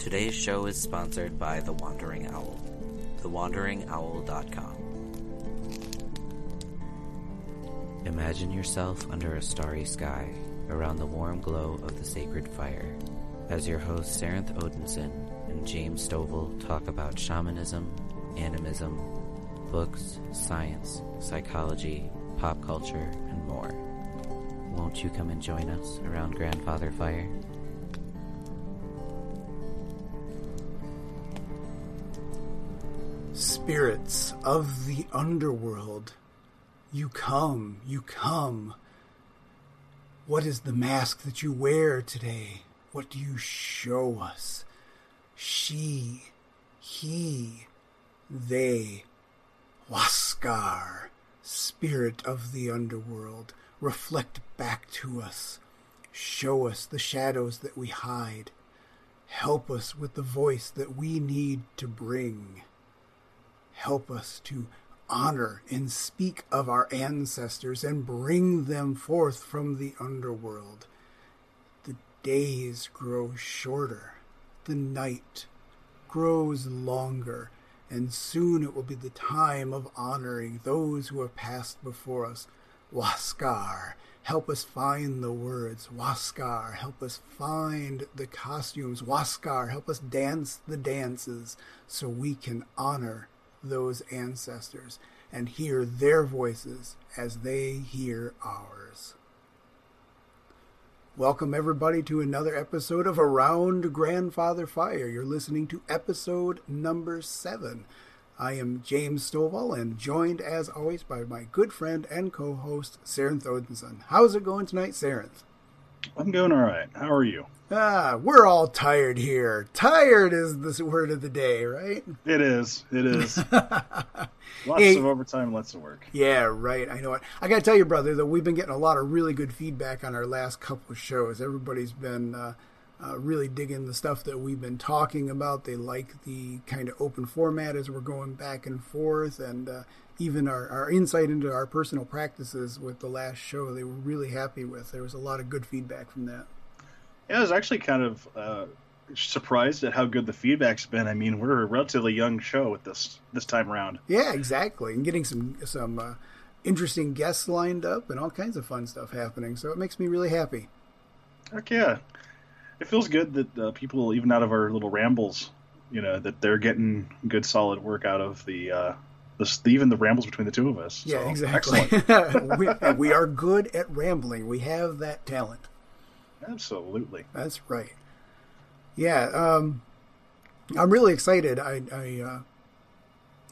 Today's show is sponsored by The Wandering Owl, thewanderingowl.com. Imagine yourself under a starry sky around the warm glow of the sacred fire as your hosts Sarenth Odinson and James Stovall talk about shamanism, animism, books, science, psychology, pop culture, and more. Won't you come and join us around Grandfather Fire? Spirits of the underworld, you come, you come. What is the mask that you wear today? What do you show us? She, he, they, Huascar, spirit of the underworld, reflect back to us. Show us the shadows that we hide. Help us with the voice that we need to bring. Help us to honor and speak of our ancestors and bring them forth from the underworld. The days grow shorter, the night grows longer, and soon it will be the time of honoring those who have passed before us. Huascar, help us find the words. Huascar, help us find the costumes. Huascar, help us dance the dances so we can honor those ancestors and hear their voices as they hear ours. Welcome, everybody, to another episode of Around Grandfather Fire. You're listening to episode number seven. I am James Stovall and joined, as always, by my good friend and co host, Sarenth Odinson. How's it going tonight, Sarenth? I'm doing all right. How are you? Ah, we're all tired here. Tired is the word of the day, right? It is. It is. lots hey, of overtime, lots of work. Yeah, right. I know it. I got to tell you, brother, that we've been getting a lot of really good feedback on our last couple of shows. Everybody's been uh, uh, really digging the stuff that we've been talking about. They like the kind of open format as we're going back and forth, and uh, even our, our insight into our personal practices with the last show, they were really happy with. There was a lot of good feedback from that. Yeah, I was actually kind of uh, surprised at how good the feedback's been. I mean, we're a relatively young show at this this time around. Yeah, exactly, and getting some some uh, interesting guests lined up and all kinds of fun stuff happening. So it makes me really happy. Heck yeah, it feels good that uh, people, even out of our little rambles, you know, that they're getting good solid work out of the. Uh, the, even the rambles between the two of us. Yeah, so, exactly. we, we are good at rambling. We have that talent. Absolutely. That's right. Yeah, um, I'm really excited. I I, uh,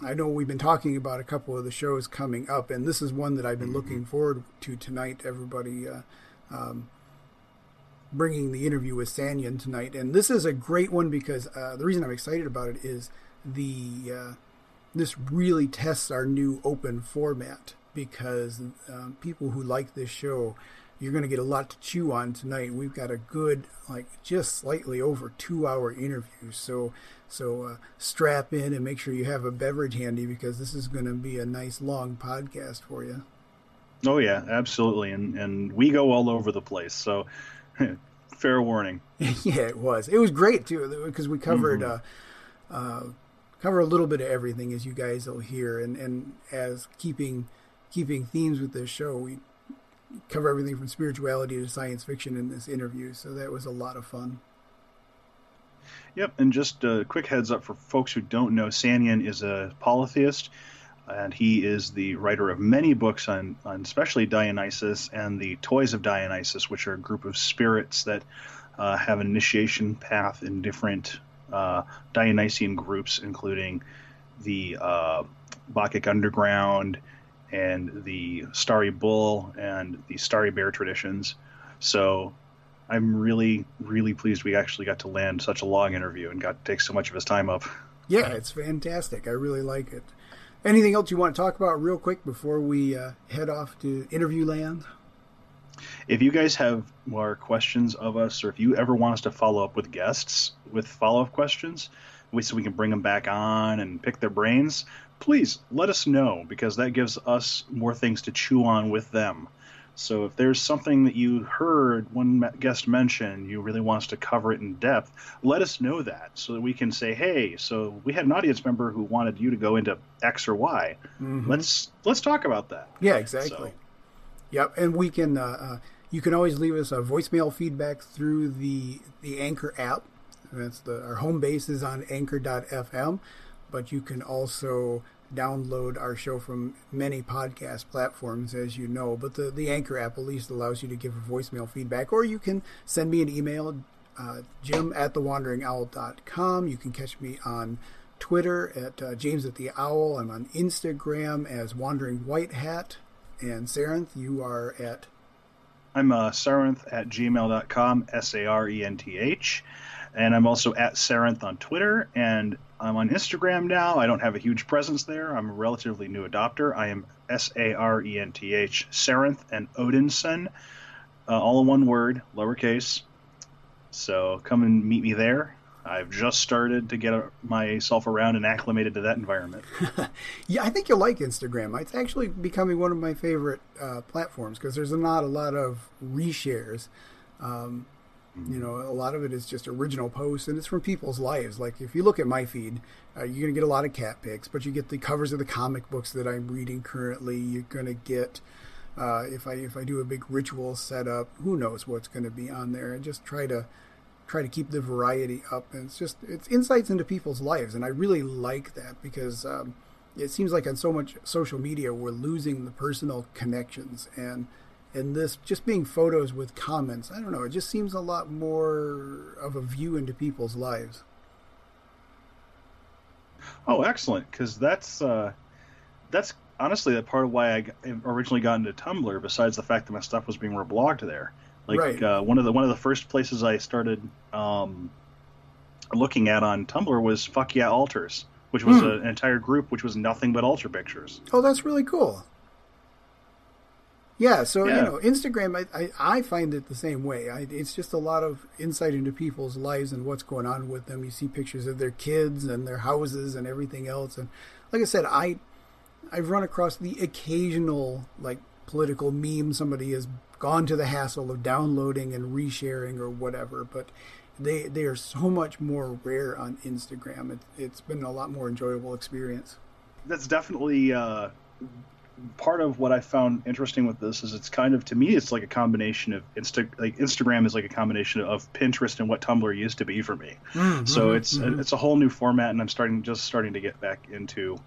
I know we've been talking about a couple of the shows coming up, and this is one that I've been mm-hmm. looking forward to tonight. Everybody, uh, um, bringing the interview with Sannion tonight, and this is a great one because uh, the reason I'm excited about it is the uh, this really tests our new open format because um, people who like this show you're going to get a lot to chew on tonight. We've got a good, like, just slightly over two-hour interview. So, so uh, strap in and make sure you have a beverage handy because this is going to be a nice long podcast for you. Oh yeah, absolutely, and and we go all over the place. So, fair warning. yeah, it was. It was great too because we covered. Mm-hmm. Uh, uh, cover a little bit of everything as you guys will hear and, and as keeping keeping themes with this show we cover everything from spirituality to science fiction in this interview. So that was a lot of fun. Yep, and just a quick heads up for folks who don't know, Sannion is a polytheist, and he is the writer of many books on, on especially Dionysus and the Toys of Dionysus, which are a group of spirits that uh, have initiation path in different uh, Dionysian groups, including the uh, Bacchic Underground, and the Starry Bull and the Starry Bear traditions. So I'm really, really pleased we actually got to land such a long interview and got to take so much of his time up. Yeah, it's fantastic. I really like it. Anything else you want to talk about real quick before we uh, head off to interview land? If you guys have more questions of us, or if you ever want us to follow up with guests with follow up questions, so we can bring them back on and pick their brains, please let us know because that gives us more things to chew on with them. So if there's something that you heard one guest mention, you really want us to cover it in depth, let us know that so that we can say, hey, so we had an audience member who wanted you to go into X or Y. Mm-hmm. Let's let's talk about that. Yeah, exactly. So. Yep, and we can. Uh, uh, you can always leave us a voicemail feedback through the the Anchor app. That's the our home base is on Anchor.fm, but you can also download our show from many podcast platforms, as you know. But the, the Anchor app at least allows you to give a voicemail feedback, or you can send me an email, uh, jim at thewanderingowl.com. You can catch me on Twitter at uh, James at the Owl. I'm on Instagram as Wandering White Hat. And Sarenth, you are at. I'm uh, Sarenth at gmail.com, S A R E N T H. And I'm also at Sarenth on Twitter. And I'm on Instagram now. I don't have a huge presence there. I'm a relatively new adopter. I am S A R E N T H, Sarenth and Odinson, uh, all in one word, lowercase. So come and meet me there. I've just started to get myself around and acclimated to that environment. yeah, I think you'll like Instagram. It's actually becoming one of my favorite uh, platforms because there's not a lot of reshares. Um, you know, a lot of it is just original posts, and it's from people's lives. Like if you look at my feed, uh, you're going to get a lot of cat pics, but you get the covers of the comic books that I'm reading currently. You're going to get uh, if I if I do a big ritual setup, who knows what's going to be on there, and just try to try to keep the variety up. And it's just it's insights into people's lives, and I really like that because. Um, it seems like on so much social media we're losing the personal connections and and this just being photos with comments i don't know it just seems a lot more of a view into people's lives oh excellent because that's uh, that's honestly that part of why i originally got into tumblr besides the fact that my stuff was being reblogged there like right. uh, one of the one of the first places i started um, looking at on tumblr was fuck yeah altars which was mm. a, an entire group which was nothing but altar pictures oh that's really cool yeah, so yeah. you know, Instagram, I, I, I, find it the same way. I, it's just a lot of insight into people's lives and what's going on with them. You see pictures of their kids and their houses and everything else. And like I said, I I've run across the occasional like political meme somebody has gone to the hassle of downloading and resharing or whatever, but they they are so much more rare on Instagram. It, it's been a lot more enjoyable experience. That's definitely. Uh part of what I found interesting with this is it's kind of to me it's like a combination of Insta like Instagram is like a combination of Pinterest and what Tumblr used to be for me. Mm-hmm, so it's mm-hmm. it's a whole new format, and I'm starting just starting to get back into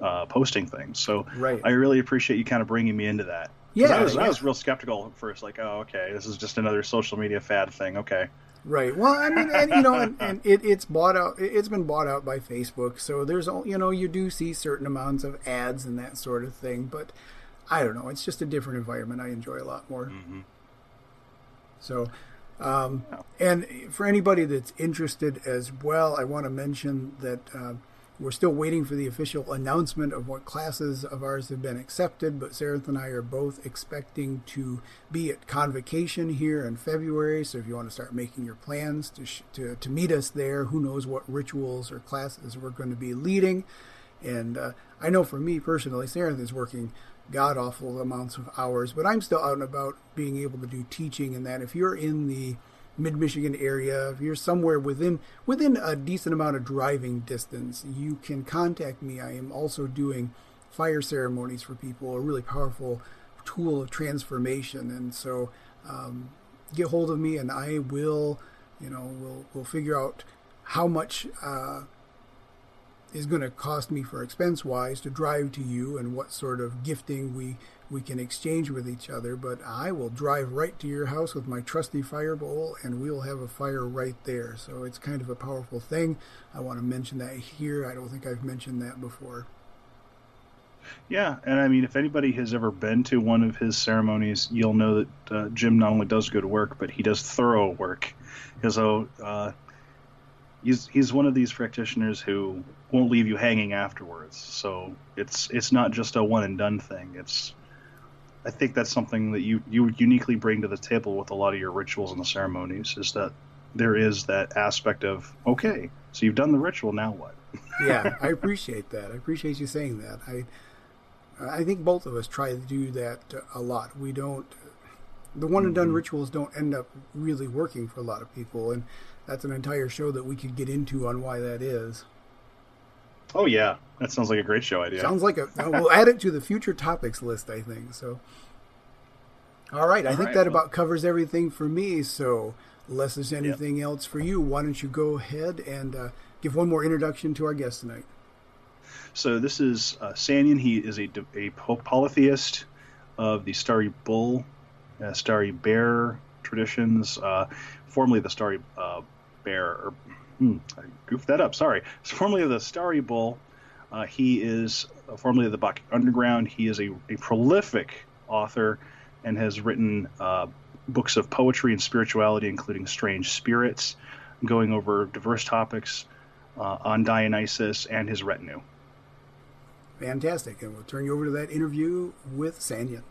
uh, posting things. So right. I really appreciate you kind of bringing me into that. Yeah, I was, yeah. I was real skeptical at first, like, oh, okay, this is just another social media fad thing. Okay. Right. Well, I mean, and, you know, and, and it, it's bought out. It's been bought out by Facebook, so there's you know you do see certain amounts of ads and that sort of thing, but I don't know. It's just a different environment. I enjoy a lot more. Mm-hmm. So, um, and for anybody that's interested as well, I want to mention that. Uh, we're still waiting for the official announcement of what classes of ours have been accepted, but Sarah and I are both expecting to be at convocation here in February. So if you want to start making your plans to, sh- to, to meet us there, who knows what rituals or classes we're going to be leading. And uh, I know for me personally, Sarah is working god awful amounts of hours, but I'm still out and about being able to do teaching and that. If you're in the mid Michigan area, if you're somewhere within within a decent amount of driving distance, you can contact me. I am also doing fire ceremonies for people, a really powerful tool of transformation, and so um, get hold of me, and I will, you know, we'll we'll figure out how much. Uh, is going to cost me for expense wise to drive to you and what sort of gifting we we can exchange with each other, but I will drive right to your house with my trusty fire bowl and we'll have a fire right there. So it's kind of a powerful thing. I want to mention that here. I don't think I've mentioned that before. Yeah, and I mean, if anybody has ever been to one of his ceremonies, you'll know that uh, Jim not only does good work, but he does thorough work. So uh, he's he's one of these practitioners who won't leave you hanging afterwards. So it's it's not just a one and done thing. It's I think that's something that you you uniquely bring to the table with a lot of your rituals and the ceremonies is that there is that aspect of okay, so you've done the ritual, now what? yeah, I appreciate that. I appreciate you saying that. I I think both of us try to do that a lot. We don't The one and done mm-hmm. rituals don't end up really working for a lot of people, and that's an entire show that we could get into on why that is. Oh yeah, that sounds like a great show idea. Sounds like a. we'll add it to the future topics list, I think. So, all right, I all think right, that well. about covers everything for me. So, unless there's anything yep. else for you, why don't you go ahead and uh, give one more introduction to our guest tonight? So this is uh, Sannion. He is a, a polytheist of the Starry Bull, uh, Starry Bear traditions, uh, formerly the Starry uh, Bear. Or, hmm, I goofed that up. Sorry. It's formerly of the Starry Bull. Uh, he is uh, formerly of the Bacchic Underground. He is a, a prolific author and has written uh, books of poetry and spirituality, including Strange Spirits, going over diverse topics on Dionysus and his retinue. Fantastic. And we'll turn you over to that interview with Sannion.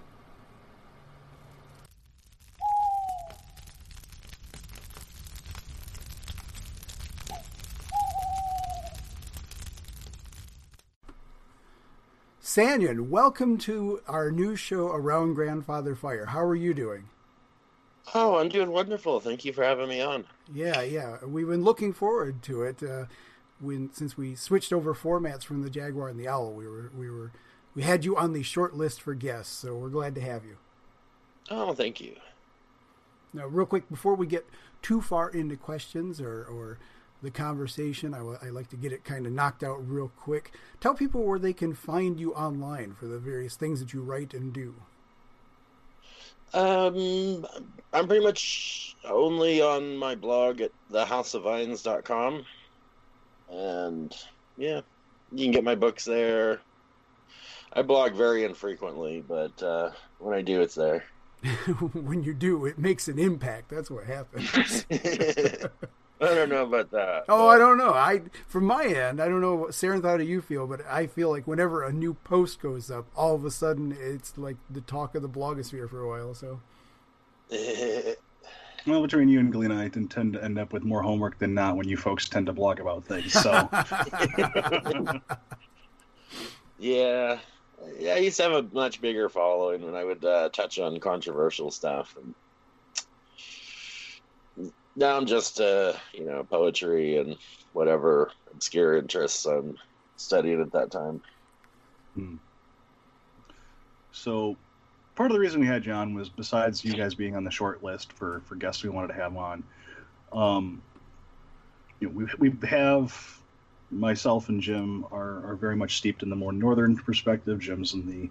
Sannion, welcome to our new show around Grandfather Fire. How are you doing? Oh, I'm doing wonderful. Thank you for having me on. Yeah, yeah. We've been looking forward to it. Uh, when since we switched over formats from the Jaguar and the Owl, we were we were we had you on the short list for guests, so we're glad to have you. Oh, thank you. Now, real quick, before we get too far into questions or, or the conversation, I, w- I like to get it kind of knocked out real quick. Tell people where they can find you online for the various things that you write and do. Um, I'm pretty much only on my blog at thehouseofvines.com and yeah, you can get my books there. I blog very infrequently, but uh, when I do, it's there. when you do, it makes an impact. That's what happens. I don't know about that. Oh, but... I don't know. I from my end, I don't know, Sarenth, how do you feel? But I feel like whenever a new post goes up, all of a sudden it's like the talk of the blogosphere for a while. So. Well, between you and Galina, I tend to end up with more homework than not when you folks tend to blog about things. So, yeah, yeah, I used to have a much bigger following when I would uh, touch on controversial stuff. And I'm just, uh, you know, poetry and whatever obscure interests I'm studying at that time. Hmm. So, part of the reason we had John was besides you guys being on the short list for for guests we wanted to have on. Um, you know, we we have myself and Jim are, are very much steeped in the more northern perspective. Jim's in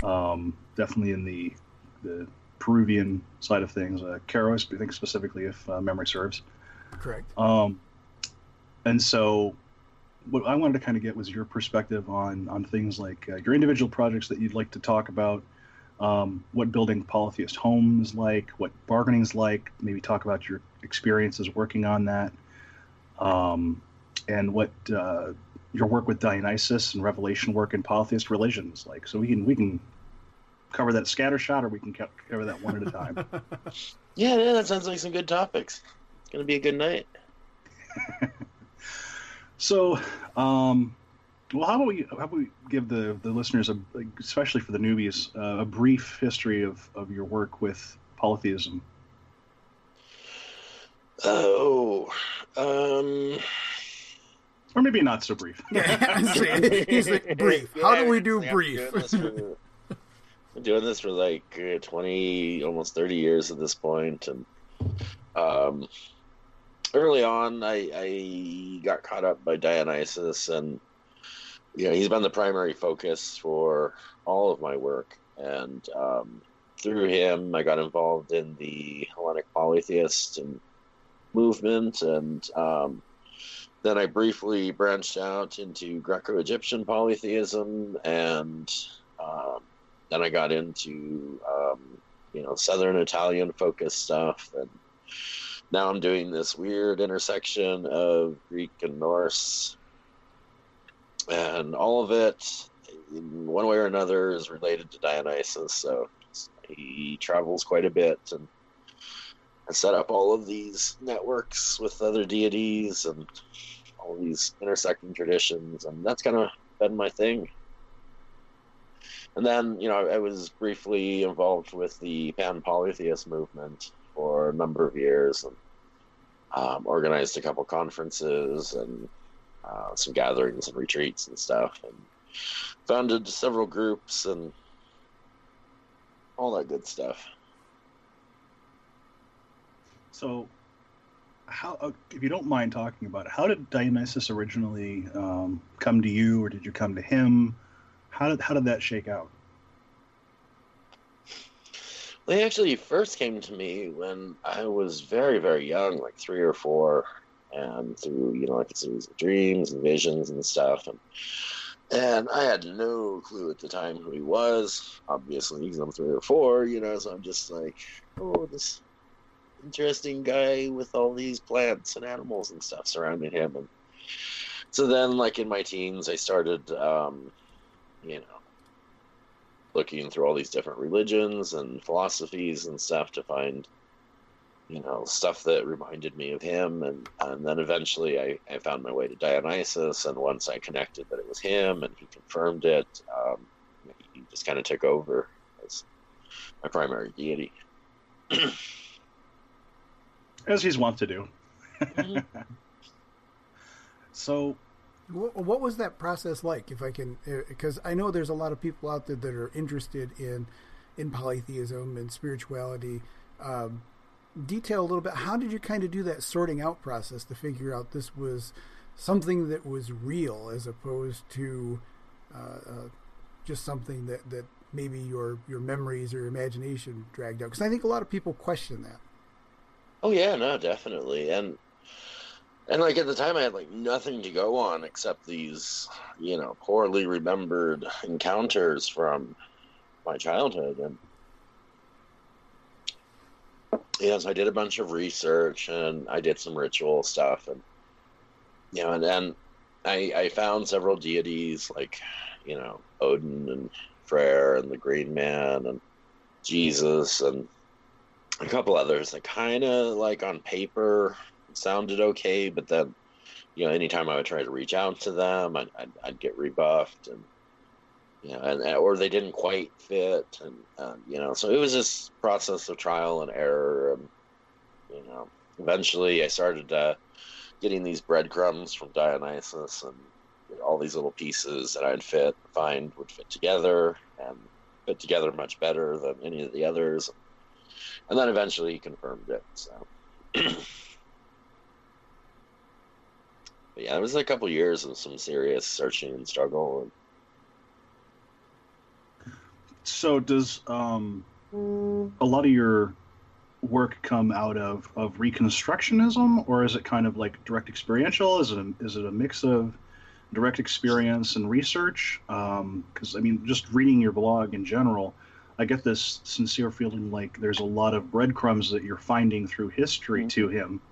the um, definitely in the the Peruvian side of things. Uh, Q'ero, I think specifically, if uh, memory serves. Correct. Um, and so, what I wanted to kind of get was your perspective on on things like uh, your individual projects that you'd like to talk about, um, what building polytheist homes like, what bargaining is like. Maybe talk about your experiences working on that, um, and what uh, your work with Dionysus and Revelation work in polytheist religions like. So we can we can cover that scatter shot, or we can cover that one at a time. yeah, yeah, that sounds like some good topics. It's gonna be a good night. so, um, well, how about we how about we give the the listeners, a, especially for the newbies, uh, a brief history of of your work with polytheism. Oh, um, or maybe not so brief. He's like brief. How do we do brief? I'm doing this for like uh, 20 almost 30 years at this point and um, early on I, I got caught up by dionysus and you know, he's been the primary focus for all of my work. And um, through him, I got involved in the Hellenic polytheist and movement. And um, then I briefly branched out into Greco Egyptian polytheism. And um, then I got into, um, you know, Southern Italian focused stuff. And now I'm doing this weird intersection of Greek and Norse and all of it, in one way or another, is related to Dionysus. So he travels quite a bit and, and set up all of these networks with other deities and all these intersecting traditions, and that's kind of been my thing. And then you know I, was briefly involved with the pan polytheist movement for a number of years and um, organized a couple conferences and uh, some gatherings and retreats and stuff and founded several groups and all that good stuff So, how, uh, if you don't mind talking about it, how did Dionysus originally um, come to you, or did you come to him? How did how did that shake out? They actually first came to me when I was very, very young, like three or four, and through you know like a series of dreams and visions and stuff, and and I had no clue at the time who he was. Obviously, because I'm three or four, you know, so I'm just like, oh, this interesting guy with all these plants and animals and stuff surrounding him, and so then, like in my teens, I started, um, you know looking through all these different religions and philosophies and stuff to find you know stuff that reminded me of him and and then eventually I, I found my way to dionysus and once i connected that it was him and he confirmed it um, he just kind of took over as my primary deity As he's wont to do. Mhm. so, What, was that process like? If I can, because I know there's a lot of people out there that are interested in in polytheism and spirituality. Um, detail a little bit. How did you kind of do that sorting out process to figure out this was something that was real as opposed to uh, uh, just something that, that maybe your your memories or your imagination dragged out? Because I think a lot of people question that. Oh yeah, no, definitely. And and like at the time I had like nothing to go on except these, you know, poorly remembered encounters from my childhood. And yes, I did a bunch of research and I did some ritual stuff and you know, and then I I found several deities like, you know, Odin and Freyr and the Green Man and Jesus and a couple others that kind of like on paper sounded okay, but then you know anytime I would try to reach out to them, I'd, I'd, I'd get rebuffed and you know, and or they didn't quite fit, and uh, you know, so it was this process of trial and error, and you know, eventually I started uh, getting these breadcrumbs from Dionysus and all these little pieces that I'd fit find would fit together and fit together much better than any of the others and then eventually he confirmed it. So, but yeah, it was a couple years of some serious searching and struggle. so does um, a lot of your work come out of, of reconstructionism, or is it kind of like direct experiential? Is it a, is it a mix of direct experience and research? Because I mean, just reading your blog in general, I get this sincere feeling like there's a lot of breadcrumbs that you're finding through history Mhm. to him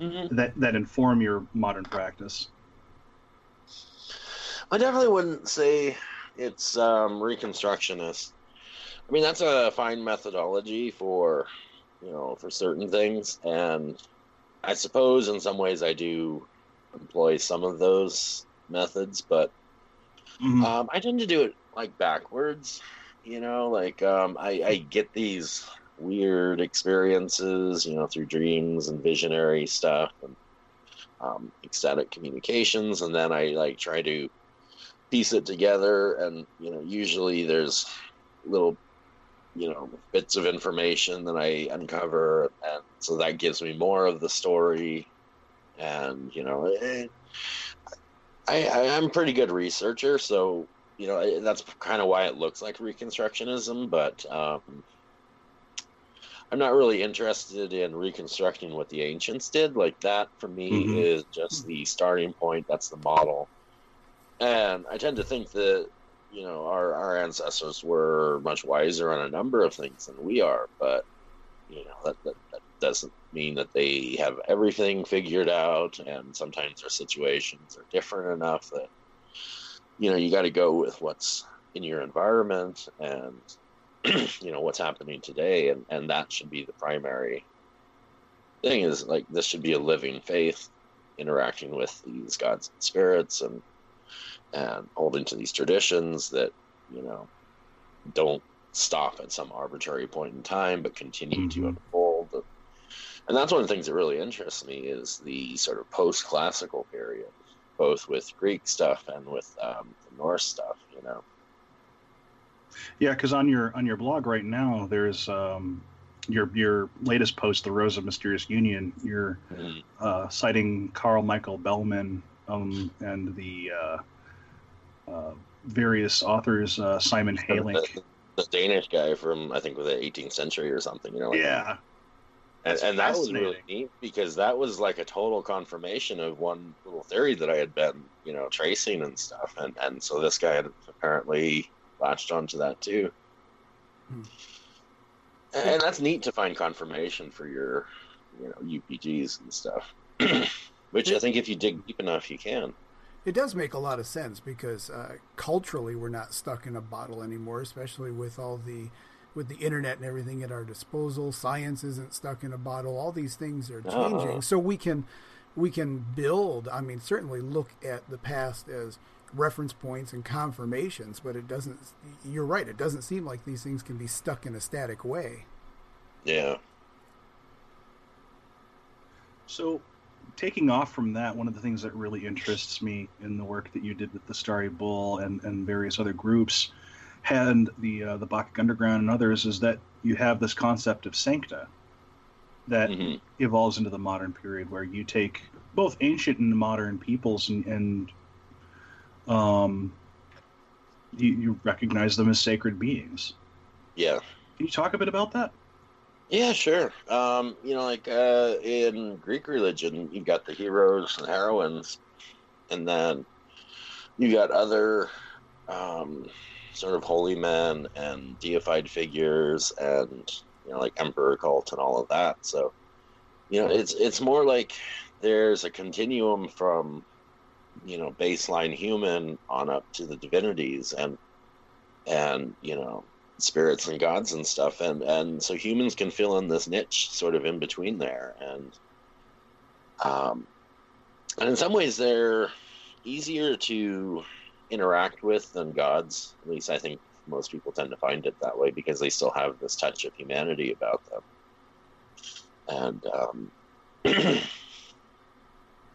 Mm-hmm. that that inform your modern practice. I definitely wouldn't say it's um, reconstructionist. I mean, that's a fine methodology for you know for certain things, and I suppose in some ways I do employ some of those methods, but Mhm. Um, I tend to do it like backwards, you know, like um, I, I get these weird experiences, you know, through dreams and visionary stuff and um, ecstatic communications, and then I like try to piece it together, and you know, usually there's little, you know, bits of information that I uncover, and so that gives me more of the story, and you know, it, I, I I'm pretty good researcher, so you know that's kind of why it looks like Reconstructionism. But um, I'm not really interested in reconstructing what the ancients did. Like that, for me, Mhm. is just the starting point. That's the model, and I tend to think that you know our our ancestors were much wiser on a number of things than we are. But you know that that, that doesn't mean that they have everything figured out and sometimes their situations are different enough that you know you got to go with what's in your environment and you know what's happening today and and that should be the primary thing is like this should be a living faith interacting with these gods and spirits and and holding to these traditions that you know don't stop at some arbitrary point in time, but continue to Mhm. unfold. And that's one of the things that really interests me is the sort of post-classical period, both with Greek stuff and with um, the Norse stuff. You know. Yeah, because on your on your blog right now, there's um, your your latest post, "The Rose of Mysterious Union." You're Mhm. uh, citing Carl Michael Bellman um, and the uh, uh, various authors, uh, Simon Halink. The, the Danish guy from I think with the 18th century or something. You know. Like Yeah, and, and that was really neat because that was like a total confirmation of one little theory that I had been, you know, tracing and stuff, and and so this guy had apparently latched onto that too. Hmm. And, and that's neat to find confirmation for your, you know, UPGs and stuff. Which I think if you dig deep enough, you can. It does make a lot of sense because uh, culturally we're not stuck in a bottle anymore, especially with all the with the internet and everything at our disposal. Science isn't stuck in a bottle. All these things are changing, Uh-uh. so we can we can build. I mean, certainly look at the past as reference points and confirmations, but it doesn't. You're right. It doesn't seem like these things can be stuck in a static way. Yeah. So, taking off from that, one of the things that really interests me in the work that you did with the Starry Bull and, and various other groups, and the uh, the Bacchic Underground and others, is that you have this concept of sancta that hmm evolves into the modern period, where you take both ancient and modern peoples and, and um, you, you recognize them as sacred beings. Yeah. Can you talk a bit about that? Yeah, sure. Um, you know, like uh, in Greek religion, you've got the heroes and heroines, and then you got other um, sort of holy men and deified figures, and you know, like emperor cult and all of that. So, you know, it's it's more like there's a continuum from you know baseline human on up to the divinities, and and you know spirits and gods and stuff. And and so humans can fill in this niche sort of in between there. And um and in some ways they're easier to interact with than gods. At least i think most people tend to find it that way because they still have this touch of humanity about them. And um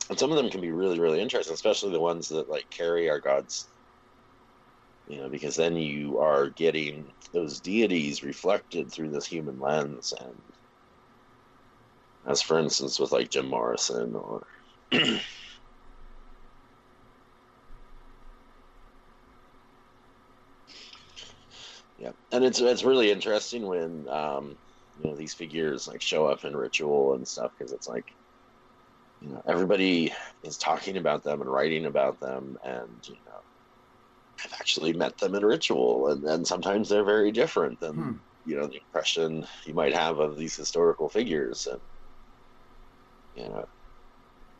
and some of them can be really really interesting especially the ones that like carry our gods. You know because then you are getting those deities reflected through this human lens. And as for instance with like jim morrison or yeah. And it's it's really interesting when um you know these figures like show up in ritual and stuff because it's like you know everybody is talking about them and writing about them and you know I've actually met them in ritual, and, and sometimes they're very different than Hmm. you know the impression you might have of these historical figures, and you know,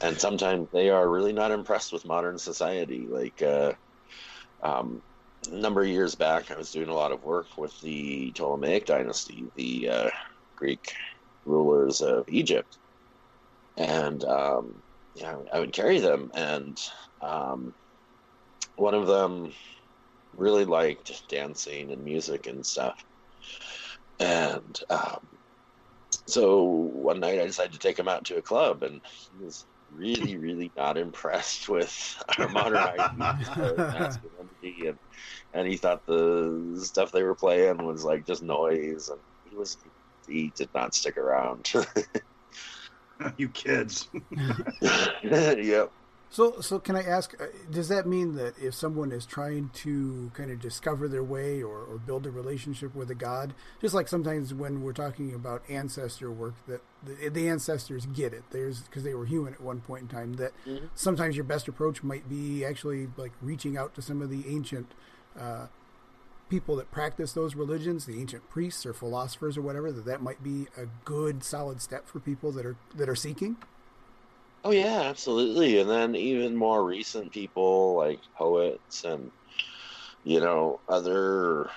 and sometimes they are really not impressed with modern society. Like uh, um, a number of years back, I was doing a lot of work with the Ptolemaic dynasty, the uh, Greek rulers of Egypt, and um, yeah, I would carry them and. Um, one of them really liked dancing and music and stuff. And um, so one night I decided to take him out to a club, and he was really, really not impressed with our modern ideas of masculinity, and and he thought the stuff they were playing was like just noise, and he was he did not stick around. you kids. yep. So, so can I ask? uh, Does that mean that if someone is trying to kind of discover their way or, or build a relationship with a god, just like sometimes when we're talking about ancestor work, that the, the ancestors get it. There's because they were human at one point in time. That Mhm. sometimes your best approach might be actually like reaching out to some of the ancient uh, people that practice those religions, the ancient priests or philosophers or whatever. That that might be a good solid step for people that are that are seeking. Oh yeah, absolutely. And then even more recent people like poets and you know other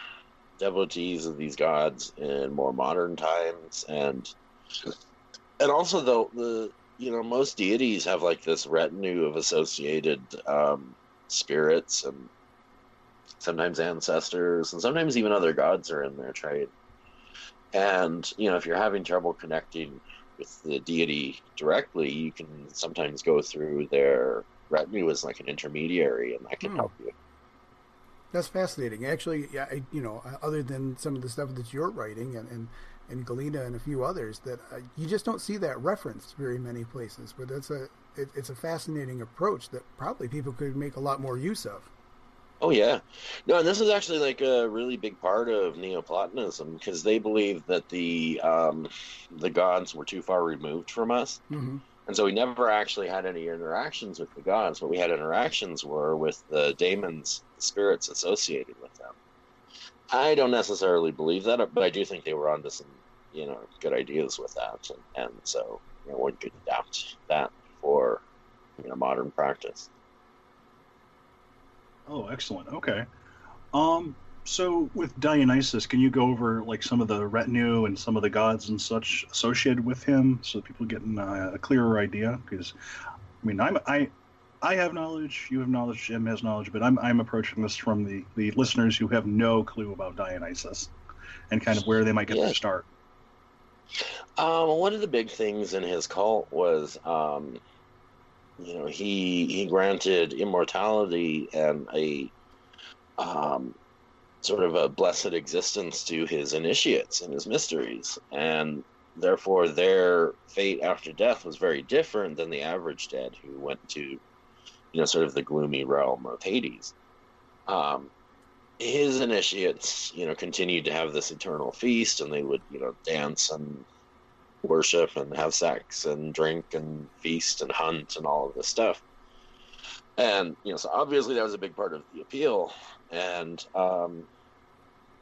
devotees of these gods in more modern times and and also though the you know most deities have like this retinue of associated um, spirits and sometimes ancestors, and sometimes even other gods are in there, right? And you know, if you're having trouble connecting with the deity directly, you can sometimes go through their retinue as like an intermediary, and that can Hmm. help you. That's fascinating. Actually, yeah, I, you know, other than some of the stuff that you're writing and and, and Galina and a few others, that uh, you just don't see that referenced very many places. But that's a it, it's a fascinating approach that probably people could make a lot more use of. Oh yeah, no, and this is actually like a really big part of Neoplatonism because they believe that the um, the gods were too far removed from us, hmm and so we never actually had any interactions with the gods. What we had interactions were with the daemons, the spirits associated with them. I don't necessarily believe that, but I do think they were onto some, you know, good ideas with that, and, and so you know, one could adapt that for you know modern practice. Oh, excellent. Okay. Um, so with Dionysus, can you go over like some of the retinue and some of the gods and such associated with him, so that people get an, uh, a clearer idea? Because, I mean, I'm I. I have knowledge, you have knowledge, Jim has knowledge, but I'm I'm approaching this from the, the listeners who have no clue about Dionysus and kind of where they might get Yeah. their start. Um, one of the big things in his cult was, um, you know, he he granted immortality and a um, sort of a blessed existence to his initiates and his mysteries, and therefore their fate after death was very different than the average dead who went to, you know, sort of the gloomy realm of Hades. Um, his initiates, you know, continued to have this eternal feast, and they would, you know, dance and worship and have sex and drink and feast and hunt and all of this stuff. And you know, so obviously that was a big part of the appeal, and um,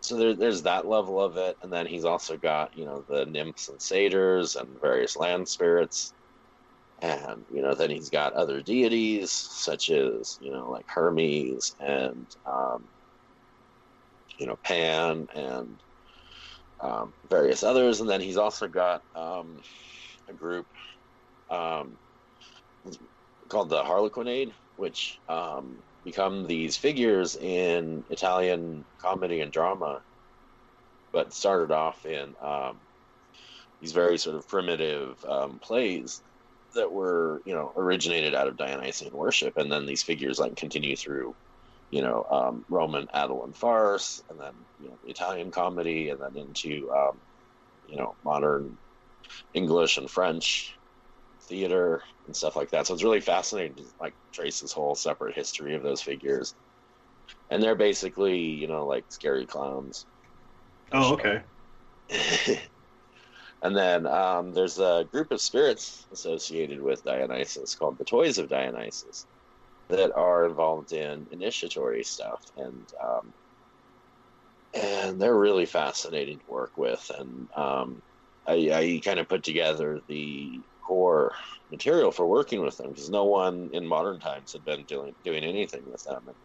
so there, there's that level of it. And then he's also got you know the nymphs and satyrs and various land spirits, and you know then he's got other deities such as you know like Hermes and um, you know Pan and um, various others, and then he's also got um, a group um, called the Harlequinade, which um, become these figures in Italian comedy and drama, but started off in um, these very sort of primitive um, plays that were, you know, originated out of Dionysian worship, and then these figures like continue through you know, um, Roman Atellan farce, and then you know, Italian comedy, and then into um, you know modern English and French theater and stuff like that. So it's really fascinating to like trace this whole separate history of those figures, and they're basically you know like scary clowns. Oh, okay. and then um, there's a group of spirits associated with Dionysus called the Toys of Dionysus that are involved in initiatory stuff, and um, and they're really fascinating to work with. And um, I, I kind of put together the core material for working with them because no one in modern times had been doing doing anything with them. And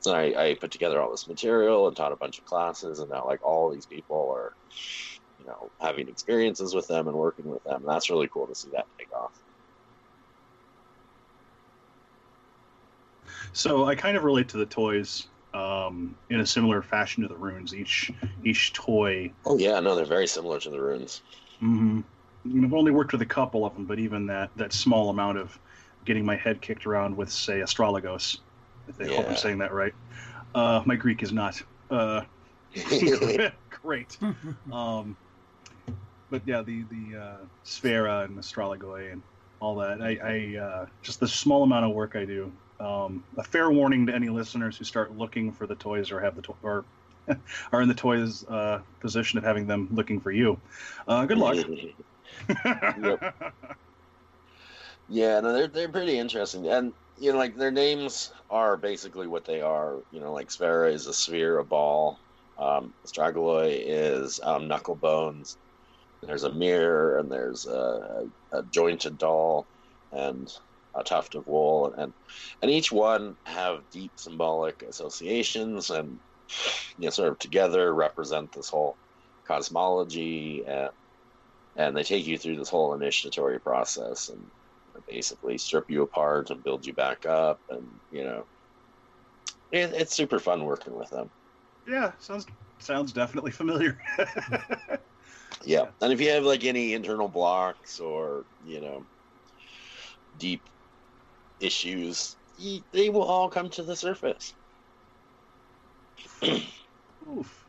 so I, I put together all this material and taught a bunch of classes, and now like all these people are, you know, having experiences with them and working with them. And that's really cool to see that take off. So I kind of relate to the toys um, in a similar fashion to the runes. Each each toy. Oh yeah, no, they're very similar to the runes. hmm I've only worked with a couple of them, but even that that small amount of getting my head kicked around with, say, astrologos. I hope Yeah. I'm saying that right. Uh, my Greek is not uh, great. Um, but yeah, the the uh, Sphera and Astrologoi and all that. I, I uh, just the small amount of work I do. Um, a fair warning to any listeners who start looking for the toys or have the to- or are in the toys uh, position of having them looking for you. Uh, good luck. Yeah, no, they're they're pretty interesting, and you know, like their names are basically what they are. You know, like Sphera is a sphere, a ball. Um, Stragoloi is um, knuckle bones. There's a mirror, and there's a, a jointed doll, and a tuft of wool, and and each one have deep symbolic associations, and you know, sort of together represent this whole cosmology, and and they take you through this whole initiatory process, and basically strip you apart and build you back up and you know it, it's super fun working with them. Yeah, sounds sounds definitely familiar. Yeah, and if you have like any internal blocks or you know deep issues, they will all come to the surface. Oof.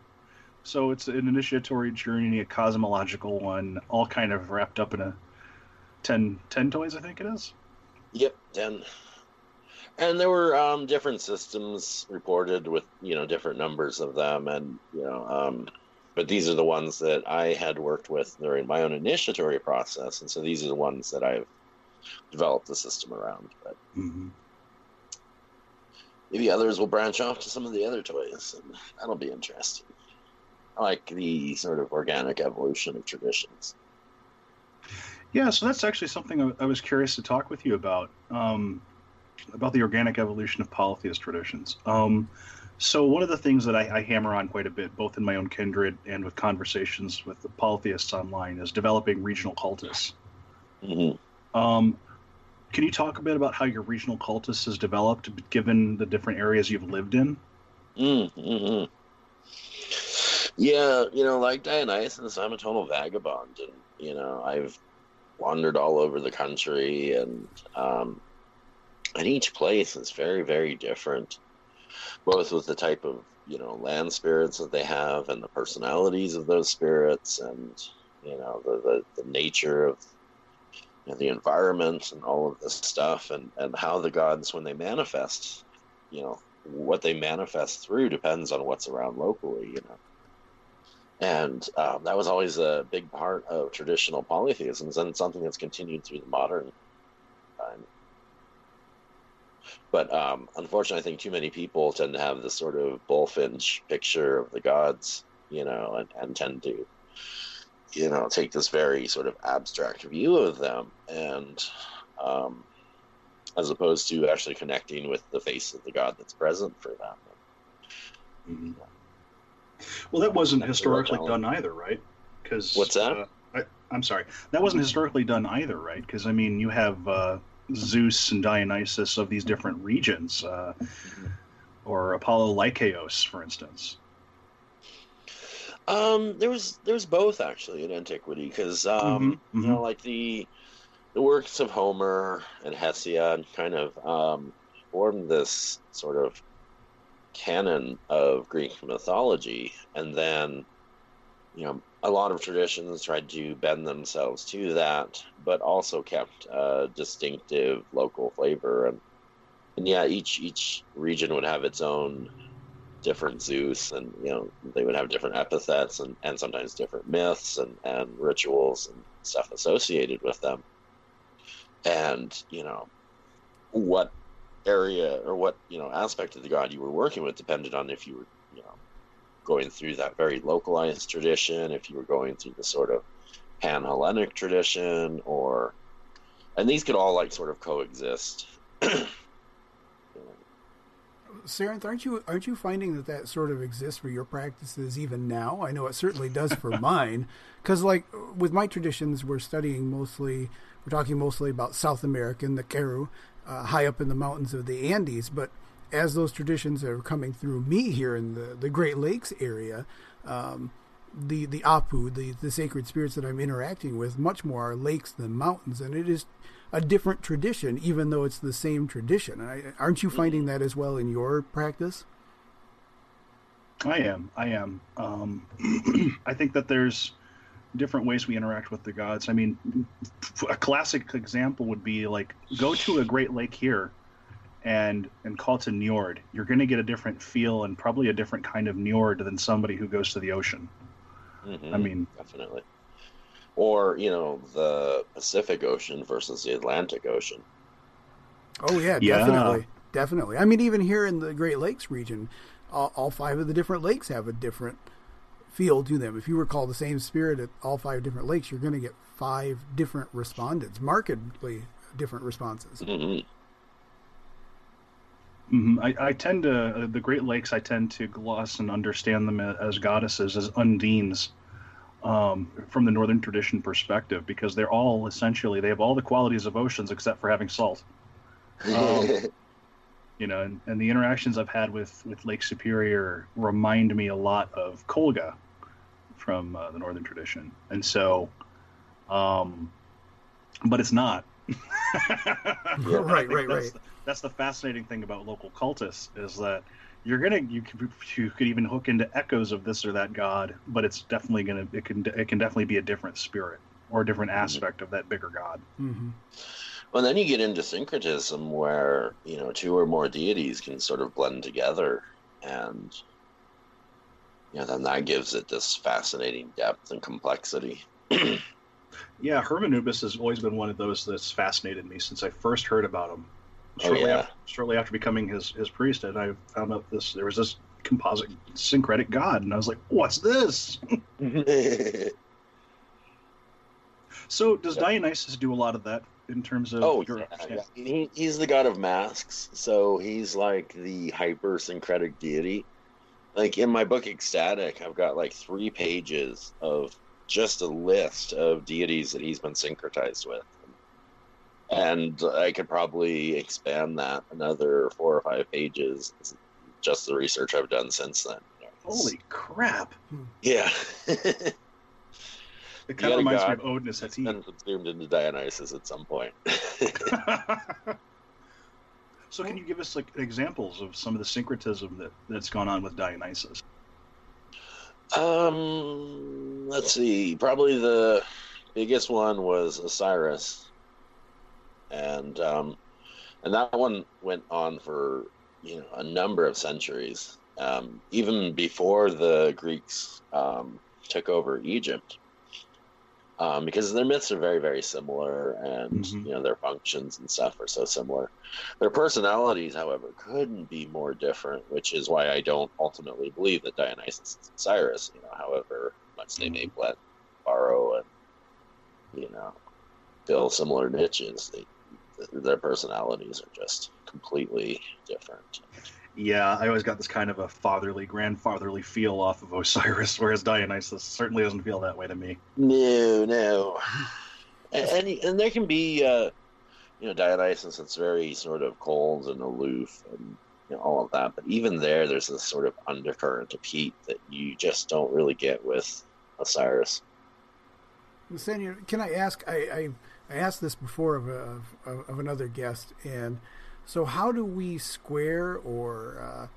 So it's an initiatory journey, a cosmological one, all kind of wrapped up in a 10, 10 toys, I think it is. Yep, 10. and there were um, different systems reported with you know different numbers of them, and you know, um, but these are the ones that I had worked with during my own initiatory process, and so these are the ones that I've developed the system around. But Mm-hmm. maybe others will branch off to some of the other toys, and that'll be interesting. I like the sort of organic evolution of traditions. Yeah, so that's actually something I, was curious to talk with you about, um, about the organic evolution of polytheist traditions. Um, so one of the things that I, I hammer on quite a bit, both in my own kindred and with conversations with the polytheists online, is developing regional cultus. hmm Um, can you talk a bit about how your regional cultus has developed, given the different areas you've lived in? Mm-hmm. Yeah, you know, like Dionysus, I'm a total vagabond, and you know, I've wandered all over the country, and um, and each place is very, very different, both with the type of you know land spirits that they have, and the personalities of those spirits, and you know the the, the nature of the environment and all of this stuff, and and how the gods when they manifest, you know, what they manifest through depends on what's around locally, you know. And um, that was always a big part of traditional polytheisms, and something that's continued through the modern time. But um, unfortunately, I think too many people tend to have this sort of Bulfinch picture of the gods, you know, and, and tend to, you know, take this very sort of abstract view of them, and um, as opposed to actually connecting with the face of the god that's present for them. Mm-hmm. Well, that wasn't That's historically done either, right? Because What's that? Uh, I, I'm sorry, that wasn't historically done either, right? Because I mean, you have uh, Zeus and Dionysus of these different regions, uh, or Apollo Lycaos, for instance. Um, there was there was both actually in antiquity because um, Mhm, you know like the the works of Homer and Hesiod kind of um, formed this sort of canon of Greek mythology, and then you know a lot of traditions tried to bend themselves to that, but also kept a distinctive local flavor. And and yeah, each each region would have its own different Zeus, and you know they would have different epithets and, and sometimes different myths and, and rituals and stuff associated with them. And you know what area or what you know aspect of the god you were working with depended on if you were you know going through that very localized tradition, if you were going through the sort of pan Hellenic tradition, or and these could all like sort of coexist. Sarenth, aren't you aren't you finding that that sort of exists for your practices even now? I know it certainly does for mine, because like with my traditions, we're studying mostly, we're talking mostly about South American, the Q'ero, uh, high up in the mountains of the Andes. But as those traditions are coming through me here in the the Great Lakes area, um, the the Apu, the the sacred spirits that I'm interacting with, much more are lakes than mountains, and it is a different tradition, even though it's the same tradition. And I, aren't you finding that as well in your practice? I am. I am. Um, I think that there's different ways we interact with the gods. I mean, a classic example would be like go to a Great Lake here and and call to Njord. You're going to get a different feel and probably a different kind of Njord than somebody who goes to the ocean. Mhm. I mean, definitely. Or you know the Pacific Ocean versus the Atlantic Ocean. Oh yeah, Yeah. definitely, definitely. I mean, even here in the Great Lakes region, all, all five of the different lakes have a different feel to them. If you recall the same spirit at all five different lakes, you're going to get five different respondents, markedly different responses. hmm mhm, I, I tend to uh, the Great Lakes. I tend to gloss and understand them as goddesses, as undines. Um, from the northern tradition perspective, because they're all essentially they have all the qualities of oceans except for having salt. Um, You know, and, and the interactions I've had with with Lake Superior remind me a lot of Kolga from uh, the Northern tradition, and so, um, but it's not. right, right, that's, right. That's the fascinating thing about local cultists is that you're gonna you could you could even hook into echoes of this or that god, but it's definitely gonna it can it can definitely be a different spirit or a different aspect of that bigger god. hmm Well, then you get into syncretism, where you know two or more deities can sort of blend together, and you know then that gives it this fascinating depth and complexity. Yeah, Hermanubis has always been one of those that's fascinated me since I first heard about him. Oh, Shortly, yeah. after, shortly after becoming his his priest, and I found out this there was this composite syncretic god, and I was like, "What's this?" So, does Yeah. Dionysus do a lot of that in terms of? oh your yeah, yeah. He, he's the god of masks, so he's like the hyper syncretic deity. Like in my book Ecstatic, I've got like three pages of just a list of deities that he's been syncretized with. And I could probably expand that another four or five pages. Just the research I've done since then. Holy crap! Yeah. It kind of reminds me of Odin as It's Hati. been consumed into Dionysus at some point. so, can you give us like examples of some of the syncretism that that's gone on with Dionysus? Um, let's see. Probably the biggest one was Osiris, and um, and that one went on for you know a number of centuries, um, even before the Greeks um, took over Egypt. Um, because their myths are very, very similar, and Mhm. you know their functions and stuff are so similar. Their personalities, however, couldn't be more different, which is why I don't ultimately believe that Dionysus is Osiris. You know, however much they may blend, borrow, and you know, fill similar niches, they, their personalities are just completely different. Yeah, I always got this kind of a fatherly, grandfatherly feel off of Osiris, whereas Dionysus certainly doesn't feel that way to me. No, no, and and, and there can be, uh, you know, Dionysus that's very sort of cold and aloof and you know, all of that. But even there, there's this sort of undercurrent of heat that you just don't really get with Osiris. Nathaniel, can I ask? I, I, I asked this before of, a, of of another guest, and so how do we square or uh,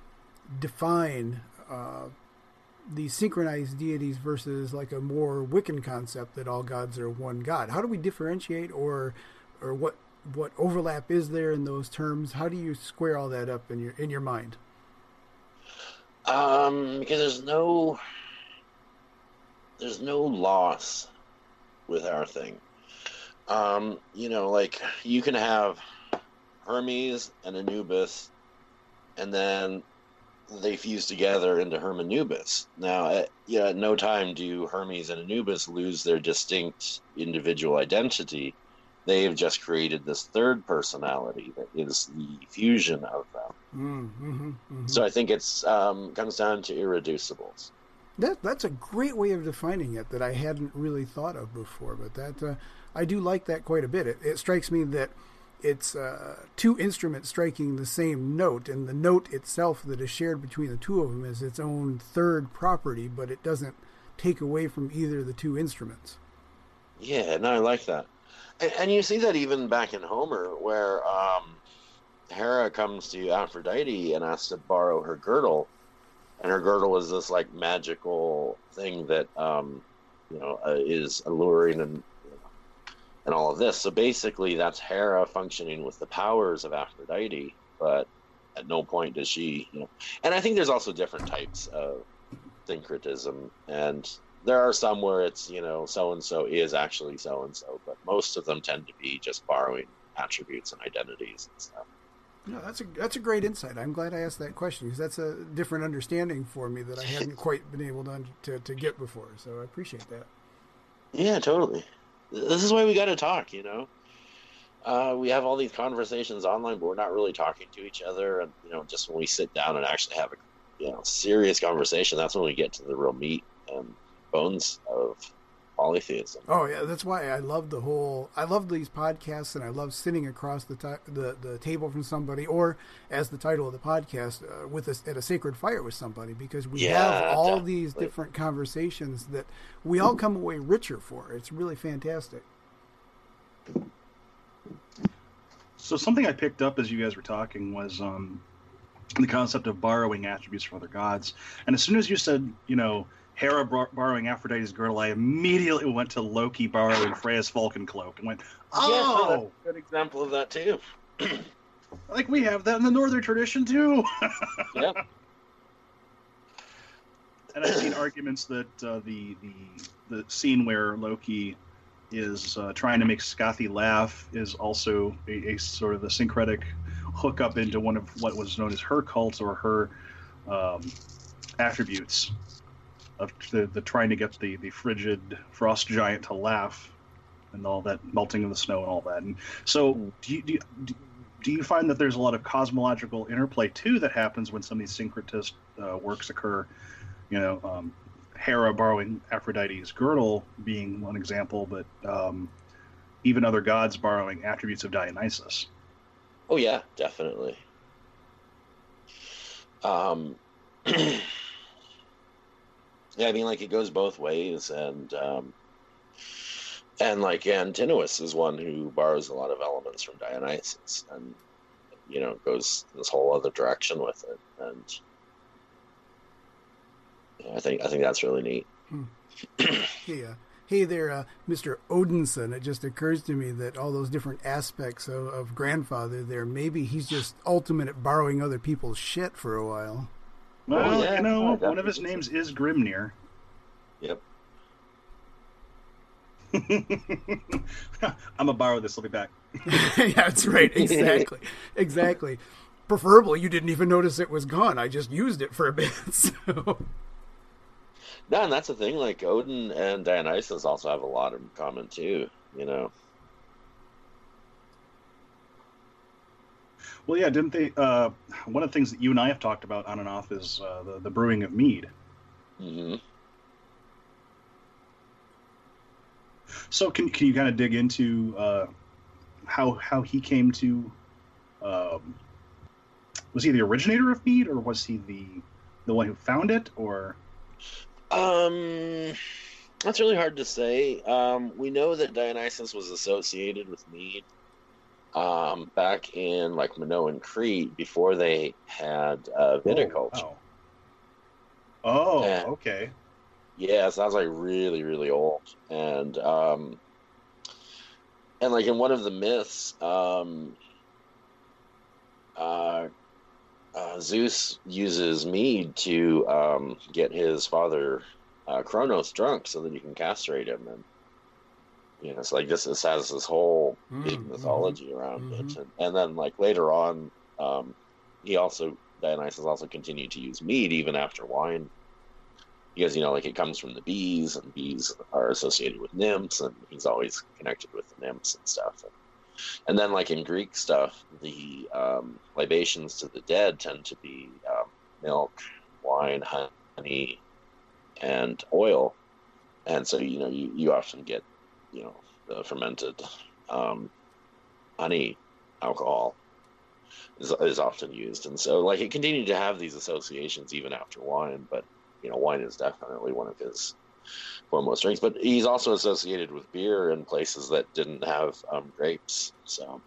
define uh, these syncretized deities versus like a more Wiccan concept that all gods are one god? How do we differentiate, or or what what overlap is there in those terms? How do you square all that up in your in your mind? Um, because there's no there's no loss with our thing. Um, you know, like you can have Hermes and Anubis, and then they fuse together into Hermanubis. Now, at, you know, at no time do Hermes and Anubis lose their distinct individual identity. They have just created this third personality that is the fusion of them. Mm, hmm hmm So I think it's um, comes down to irreducibles. That that's a great way of defining it that I hadn't really thought of before. But that uh, I do like that quite a bit. It, it strikes me that it's uh, two instruments striking the same note, and the note itself that is shared between the two of them is its own third property, but it doesn't take away from either of the two instruments. Yeah, no, I like that. And, and you see that even back in Homer, where um, Hera comes to Aphrodite and asks to borrow her girdle, and her girdle is this like magical thing that um, you know uh, is alluring and and all of this. So basically, that's Hera functioning with the powers of Aphrodite, but at no point does she, you know. And I think there's also different types of syncretism, and there are some where it's you know so and so is actually so and so, but most of them tend to be just borrowing attributes and identities and stuff. No, that's a that's a great insight. I'm glad I asked that question because that's a different understanding for me that I hadn't quite been able to to, to get before. So I appreciate that. Yeah, totally. This is why we got to talk, you know. Uh, we have all these conversations online, but we're not really talking to each other. And you know, just when we sit down and actually have a you know serious conversation, that's when we get to the real meat and bones of polytheism. Oh yeah, that's why I love the whole. I love these podcasts, and I love sitting across the ta- the, the table from somebody, or as the title of the podcast, uh, with us at a sacred fire with somebody, because we Yeah, have all definitely. these different conversations that we all come away richer for. It's really fantastic. So something I picked up as you guys were talking was um, the concept of borrowing attributes from other gods. And as soon as you said, you know, Hera bar- borrowing Aphrodite's girdle, I immediately went to Loki borrowing Freya's falcon cloak and went, Yeah, oh, that's a good example of that too. like we have that in the northern tradition too. Yeah. and I've seen arguments that uh, the the the scene where Loki is uh, trying to make Skathi laugh is also a, a sort of a syncretic hookup into one of what was known as her cult or her um, attributes of the, the trying to get the, the frigid frost giant to laugh and all that melting of the snow and all that. And so, do you, do you, do you find that there's a lot of cosmological interplay too that happens when some of these syncretist uh, works occur? You know, um, Hera borrowing Aphrodite's girdle being one example, but um, even other gods borrowing attributes of Dionysus. Oh yeah, definitely. Um, yeah, I mean, like it goes both ways, and um, and like Antinous is one who borrows a lot of elements from Dionysus, and you know goes this whole other direction with it, and yeah, I think I think that's really neat. Hey, uh, hey there, uh, Mr. Odinson. It just occurs to me that all those different aspects of, of grandfather there, maybe he's just ultimate at borrowing other people's shit for a while. Well, oh, yeah, you know, yeah, one of his names is Grimnir. Yep. I'm gonna borrow this. I'll be back. yeah, that's right. Exactly. exactly. Preferably, you didn't even notice it was gone. I just used it for a bit. So. No, and that's the thing. Like Odin and Dionysus also have a lot in common too. You know. Well, yeah, didn't they? Uh, one of the things that you and I have talked about on and off is uh, the, the brewing of mead. hmm So, can, can you kind of dig into uh, how how he came to? Um, was he the originator of mead, or was he the the one who found it, or? Um, that's really hard to say. Um, we know that Dionysus was associated with mead um, back in like Minoan Crete before they had uh, viticulture. Oh, oh. Oh okay. Yeah, so that's like really, really old. And um and like in one of the myths, um uh, uh Zeus uses mead to um get his father uh Kronos drunk so that he can castrate him and you know, it's like this this has this whole big Mm, mythology around mhm. it. And, and then like later on, um he also Dionysus also continued to use mead even after wine because you know like it comes from the bees and bees are associated with nymphs and he's always connected with the nymphs and stuff and, and then like in greek stuff the um, libations to the dead tend to be um, milk wine honey and oil and so you know you, you often get you know the fermented um, honey alcohol is, is often used and so like he continued to have these associations even after wine but you know, wine is definitely one of his foremost drinks. But he's also associated with beer in places that didn't have um, grapes. So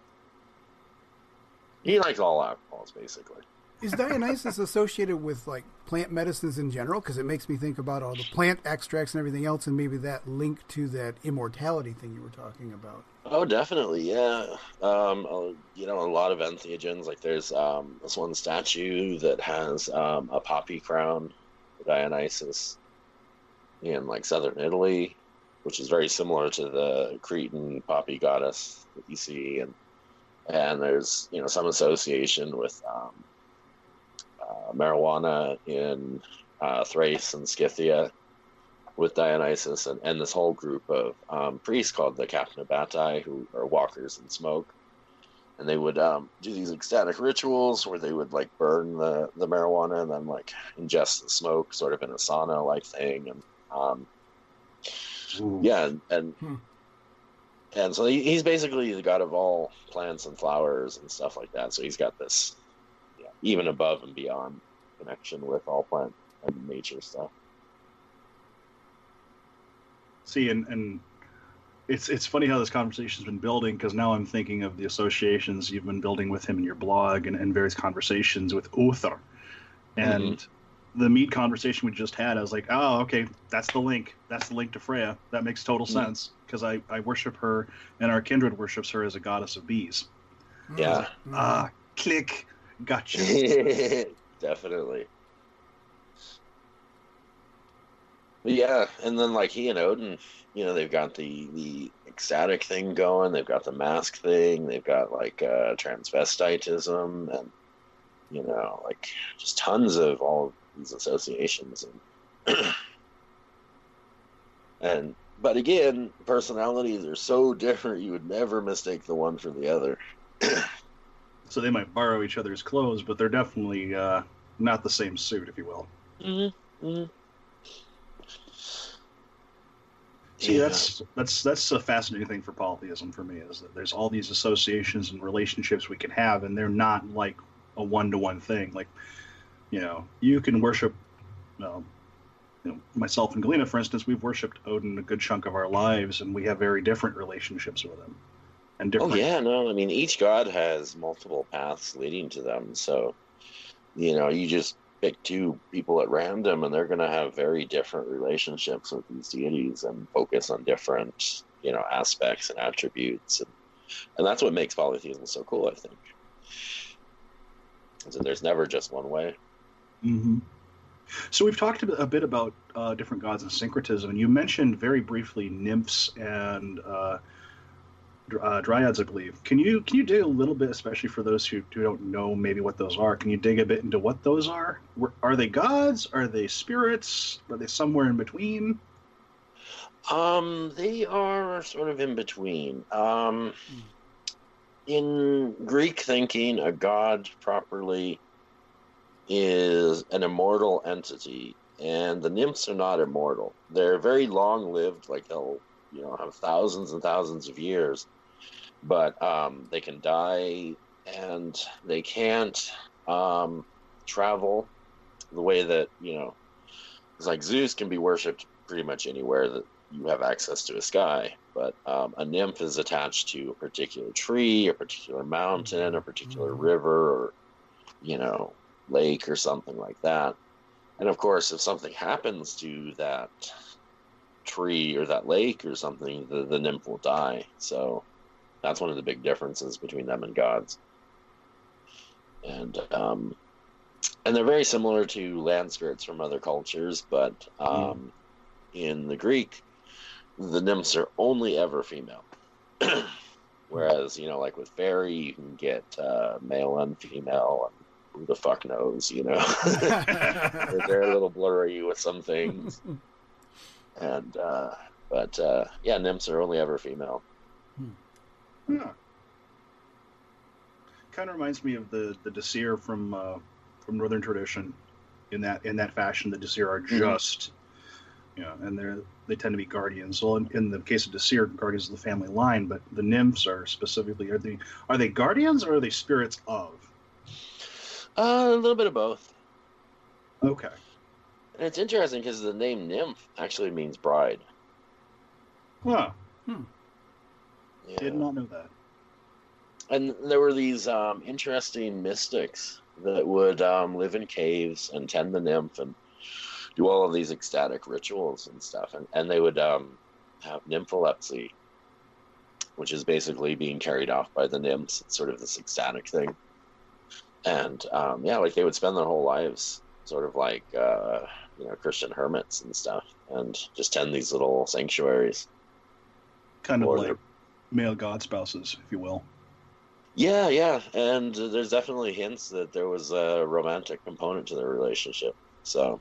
he likes all alcohols, basically. Is Dionysus associated with like plant medicines in general? Because it makes me think about all the plant extracts and everything else, and maybe that link to that immortality thing you were talking about. Oh, definitely, yeah. Um, you know, a lot of entheogens. Like there's um, this one statue that has um, a poppy crown, Dionysus, in like southern Italy, which is very similar to the Cretan poppy goddess that you see, and and there's you know some association with um, marijuana in uh, Thrace and Scythia with Dionysus and, and this whole group of um, priests called the Capnobatai, who are walkers in smoke. And they would um, do these ecstatic rituals where they would like burn the, the marijuana and then like ingest the smoke, sort of in a sauna like thing. And um, Yeah, and Hmm. and so he, he's basically the god of all plants and flowers and stuff like that. So he's got this, even above and beyond connection with all plant and nature stuff. See, and and it's it's funny how this conversation's been building because now I'm thinking of the associations you've been building with him in your blog and, and various conversations with Uther, and the meat conversation we just had. I was like, oh, okay, that's the link. That's the link to Freya. That makes total Mhm. sense because I I worship her and our kindred worships her as a goddess of bees. Yeah. Mhm. Ah, click, gotcha. Definitely. But yeah, and then like he and Odin, you know, they've got the the ecstatic thing going. They've got the mask thing. They've got like uh, transvestitism, and you know, like just tons of all of these associations. And and but again, personalities are so different. You would never mistake the one for the other. So they might borrow each other's clothes, but they're definitely uh, not the same suit, if you will. Mm-hmm. Mm-hmm. See, that's that's that's a fascinating thing for polytheism for me is that there's all these associations and relationships we can have, and they're not like a one-to-one thing. Like, you know, you can worship, um, you know, myself and Galina, for instance, we've worshipped Odin a good chunk of our lives, and we have very different relationships with him, and Oh yeah, no, I mean each god has multiple paths leading to them, so you know, you just pick two people at random and they're gonna have very different relationships with these deities and focus on different, you know, aspects and attributes and and that's what makes polytheism so cool, I think. So there's never just one way. hmm So we've talked a bit- about uh, different gods and syncretism, and you mentioned very briefly nymphs and uh, uh, dryads, I believe. Can you can you dig a little bit, especially for those who, who don't know maybe what those are? Can you dig a bit into what those are? Are they gods? Are they spirits? Are they somewhere in between? Um, they are sort of in between. Um, in Greek thinking, a god properly is an immortal entity, and the nymphs are not immortal. They're very long lived, like they'll, you know, have thousands and thousands of years, but um, they can die and they can't um, travel the way that, you know, it's like Zeus can be worshipped pretty much anywhere that you have access to a sky, but um, a nymph is attached to a particular tree, a particular mountain, a particular Mhm. river, or you know, lake or something like that. And of course, if something happens to that tree or that lake or something, the, the nymph will die. So that's one of the big differences between them and gods. And um, and they're very similar to land spirits from other cultures, but um, in the Greek, the nymphs are only ever female. Whereas, you know, like with fairy, you can get uh, male and female, and who the fuck knows, you know? they're, they're a little blurry with some things. And, uh, but uh, yeah, nymphs are only ever female. Yeah. Kind of reminds me of the the Disir from uh, from Northern tradition, in that in that fashion. The Disir are Mhm. just, you know, and they're they tend to be guardians. Well, in, in the case of Disir, guardians of the family line, but the nymphs are specifically are they are they guardians or are they spirits of? Uh, a little bit of both. Okay. And it's interesting because the name nymph actually means bride. Huh. Yeah. Did not know that. and there were these um, interesting mystics that would um, live in caves and tend the nymph and do all of these ecstatic rituals and stuff and, and they would um, have nympholepsy which is basically being carried off by the nymphs it's sort of this ecstatic thing and um, yeah like they would spend their whole lives sort of like uh, you know christian hermits and stuff and just tend these little sanctuaries Kind of Or like male god spouses, if you will. Yeah, yeah, and there's definitely hints that there was a romantic component to their relationship. So,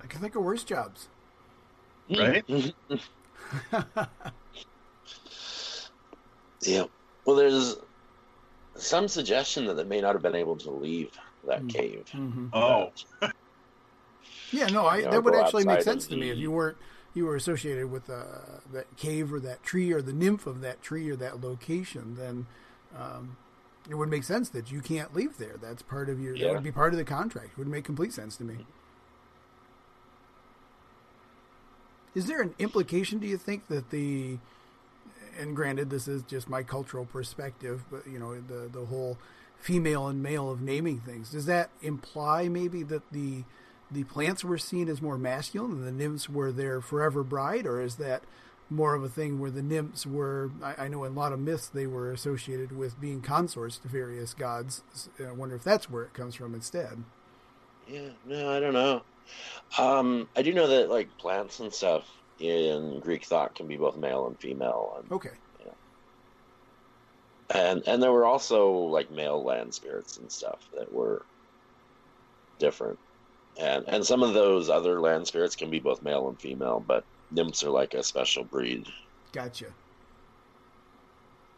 I can think of worse jobs. Right? yeah. Well, there's some suggestion that they may not have been able to leave that Mm. cave. Mhm. Oh, Yeah, no, I, You know, that would actually make sense to me if you weren't you were associated with uh, that cave or that tree or the nymph of that tree or that location, then um, it would make sense that you can't leave there. That's part of your. Yeah. That would be part of the contract. It would make complete sense to me. Is there an implication? Do you think that the and granted, this is just my cultural perspective, but you know the the whole female and male of naming things. Does that imply maybe that the the plants were seen as more masculine and the nymphs were their forever bride, or is that more of a thing where the nymphs were? I, I know in a lot of myths they were associated with being consorts to various gods. I wonder if that's where it comes from instead. Yeah, no, I don't know. Um, I do know that like plants and stuff in Greek thought can be both male and female, and Okay. and and there were also like male land spirits and stuff that were different, and and some of those other land spirits can be both male and female, but nymphs are like a special breed. Gotcha.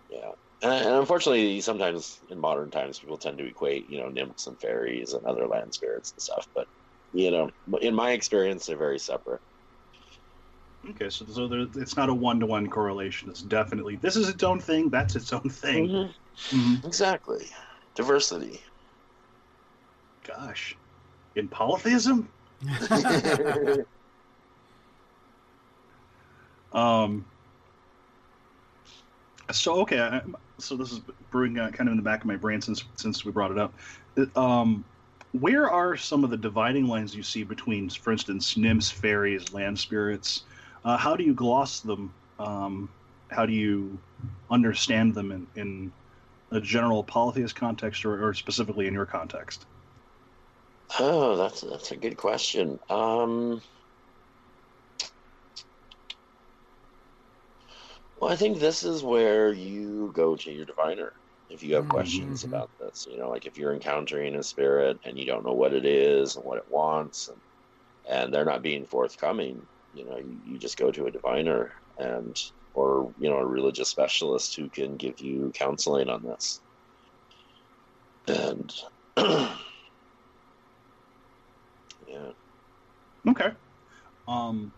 Yeah. And, and unfortunately, sometimes in modern times, people tend to equate, you know, nymphs and fairies and other land spirits and stuff. But, you know, in my experience, they're very separate. Okay, so, so there, it's not a one to one correlation. It's definitely this is its own thing. That's its own thing. Mhm. Mhm. Exactly. Diversity. Gosh, in polytheism. Um. So okay, I, so this is brewing uh, kind of in the back of my brain since since we brought it up. Um, where are some of the dividing lines you see between, for instance, nymphs, fairies, land spirits? Uh, how do you gloss them? Um, how do you understand them in, in a general polytheist context, or, or specifically in your context? Oh, that's that's a good question. Um, well, I think this is where you go to your diviner if you have Mhm, questions about this. You know, like if you're encountering a spirit and you don't know what it is and what it wants, and and they're not being forthcoming. You know, you, you just go to a diviner and or you know a religious specialist who can give you counseling on this. And yeah. Okay. Um,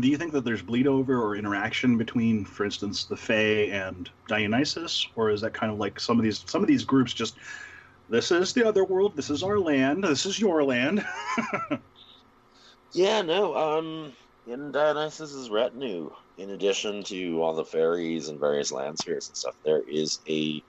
do you think that there's bleed over or interaction between, for instance, the Fae and Dionysus, or is that kind of like some of these some of these groups just this is the other world, this is our land, this is your land? Yeah, no. Um, in Dionysus's retinue, in addition to all the fairies and various land spirits and stuff, there is a.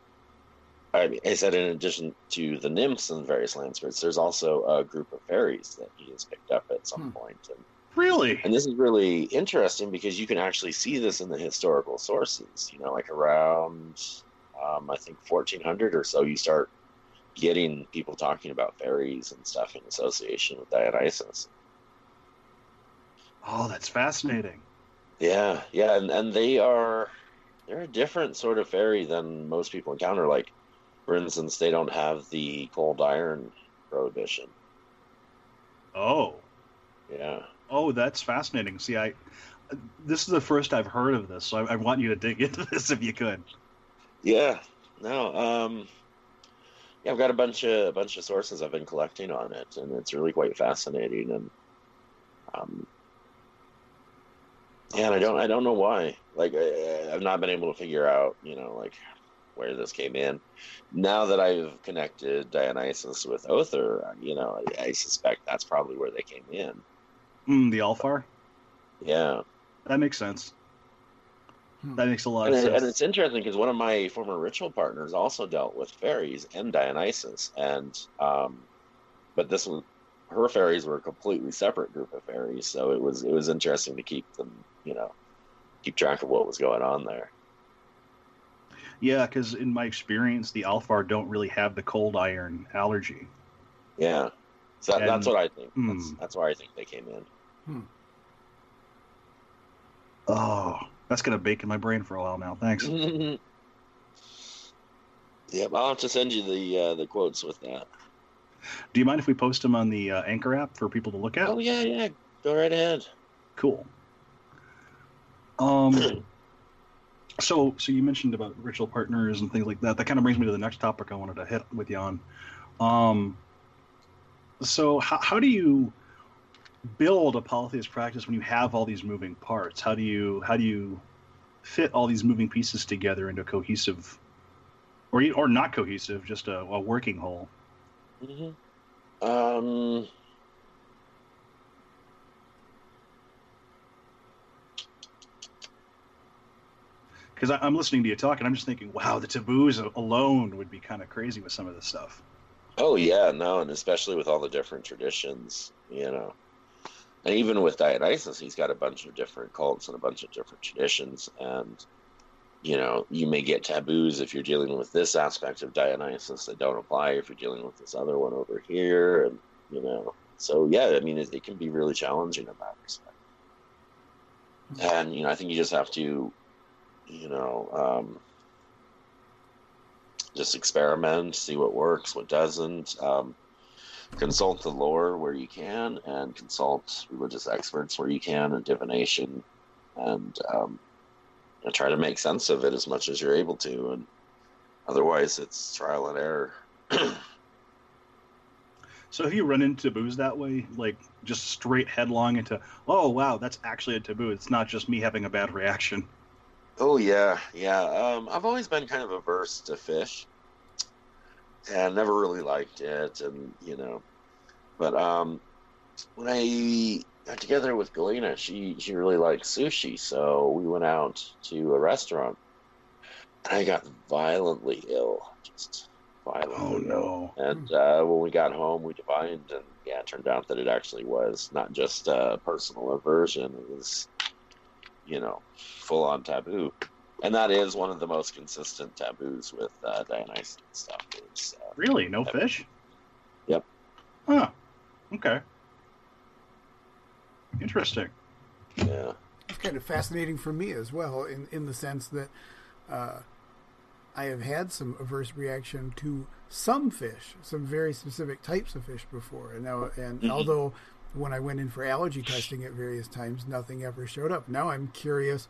I, mean, I said in addition to the nymphs and various land spirits, there's also a group of fairies that he has picked up at some Hmm. point. And, really? and this is really interesting because you can actually see this in the historical sources. You know, like around, um, I think 1400 or so, you start getting people talking about fairies and stuff in association with Dionysus. Oh, that's fascinating. Yeah, yeah, and, and they are they're a different sort of fairy than most people encounter. Like, for instance, they don't have the cold iron prohibition. Oh, Yeah. oh, that's fascinating. See, I this is the first I've heard of this, so I, I want you to dig into this if you could. Yeah. No. Um yeah, I've got a bunch of a bunch of sources I've been collecting on it, and it's really quite fascinating. And um, yeah, and I don't I don't know why. Like I, I've not been able to figure out, you know, like where this came in. Now that I've connected Dionysus with Other, you know, I, I suspect that's probably where they came in. Mm, the Alfar. Yeah. That makes sense. Hmm. That makes a lot And, of it, sense. and it's interesting because one of my former ritual partners also dealt with fairies and Dionysus, and um, but this was her fairies were a completely separate group of fairies, so it was it was interesting to keep them, you know, keep track of what was going on there. Yeah, because in my experience, the Alfar don't really have the cold iron allergy. Yeah, so that, that's what I think. That's, Hmm. that's why I think they came in. Oh, that's gonna bake in my brain for a while now. Thanks. Yep, I'll have to send you the uh, the quotes with that. Do you mind if we post them on the uh, Anchor app for people to look at? Oh yeah, yeah, go right ahead. Cool. Um. So, so you mentioned about ritual partners and things like that. That kind of brings me to the next topic I wanted to hit with you on. Um. So, how how do you build a polytheist practice when you have all these moving parts? How do you how do you fit all these moving pieces together into a cohesive, or or not cohesive, just a, a working whole? Mm-hmm. Um. Because I'm listening to you talk, and I'm just thinking, wow, the taboos alone would be kind of crazy with some of this stuff. Oh yeah, no, and especially with all the different traditions, you know. And even with Dionysus, he's got a bunch of different cults and a bunch of different traditions, and you know, you may get taboos if you're dealing with this aspect of Dionysus that don't apply if you're dealing with this other one over here, and you know. So yeah, I mean, it, it can be really challenging in that respect. And you know, I think you just have to, you know, um, just experiment, see what works, what doesn't. Um, consult the lore where you can, and consult religious experts where you can, and divination, and um, you know, try to make sense of it as much as you're able to. And otherwise, it's trial and error. so, have you run into taboos that way, like just straight headlong into, oh wow, that's actually a taboo. It's not just me having a bad reaction. Oh yeah, yeah. Um, I've always been kind of averse to fish, and never really liked it, and you know, but um, when I got together with Galina, she she really likes sushi, so we went out to a restaurant, and I got violently ill, just violently. Oh no! Ill. And uh, when we got home, we divined, and yeah, it turned out that it actually was not just a personal aversion; it was you know, full on taboo. And that is one of the most consistent taboos with uh, Dionysus stuff. Is, uh, really? No taboo. fish? Yep. Huh. Okay. Interesting. Yeah. It's kind of fascinating for me as well, in, in the sense that uh, I have had some averse reaction to some fish, some very specific types of fish before. And now, and mm-hmm. although when I went in for allergy testing at various times, nothing ever showed up. Now I'm curious.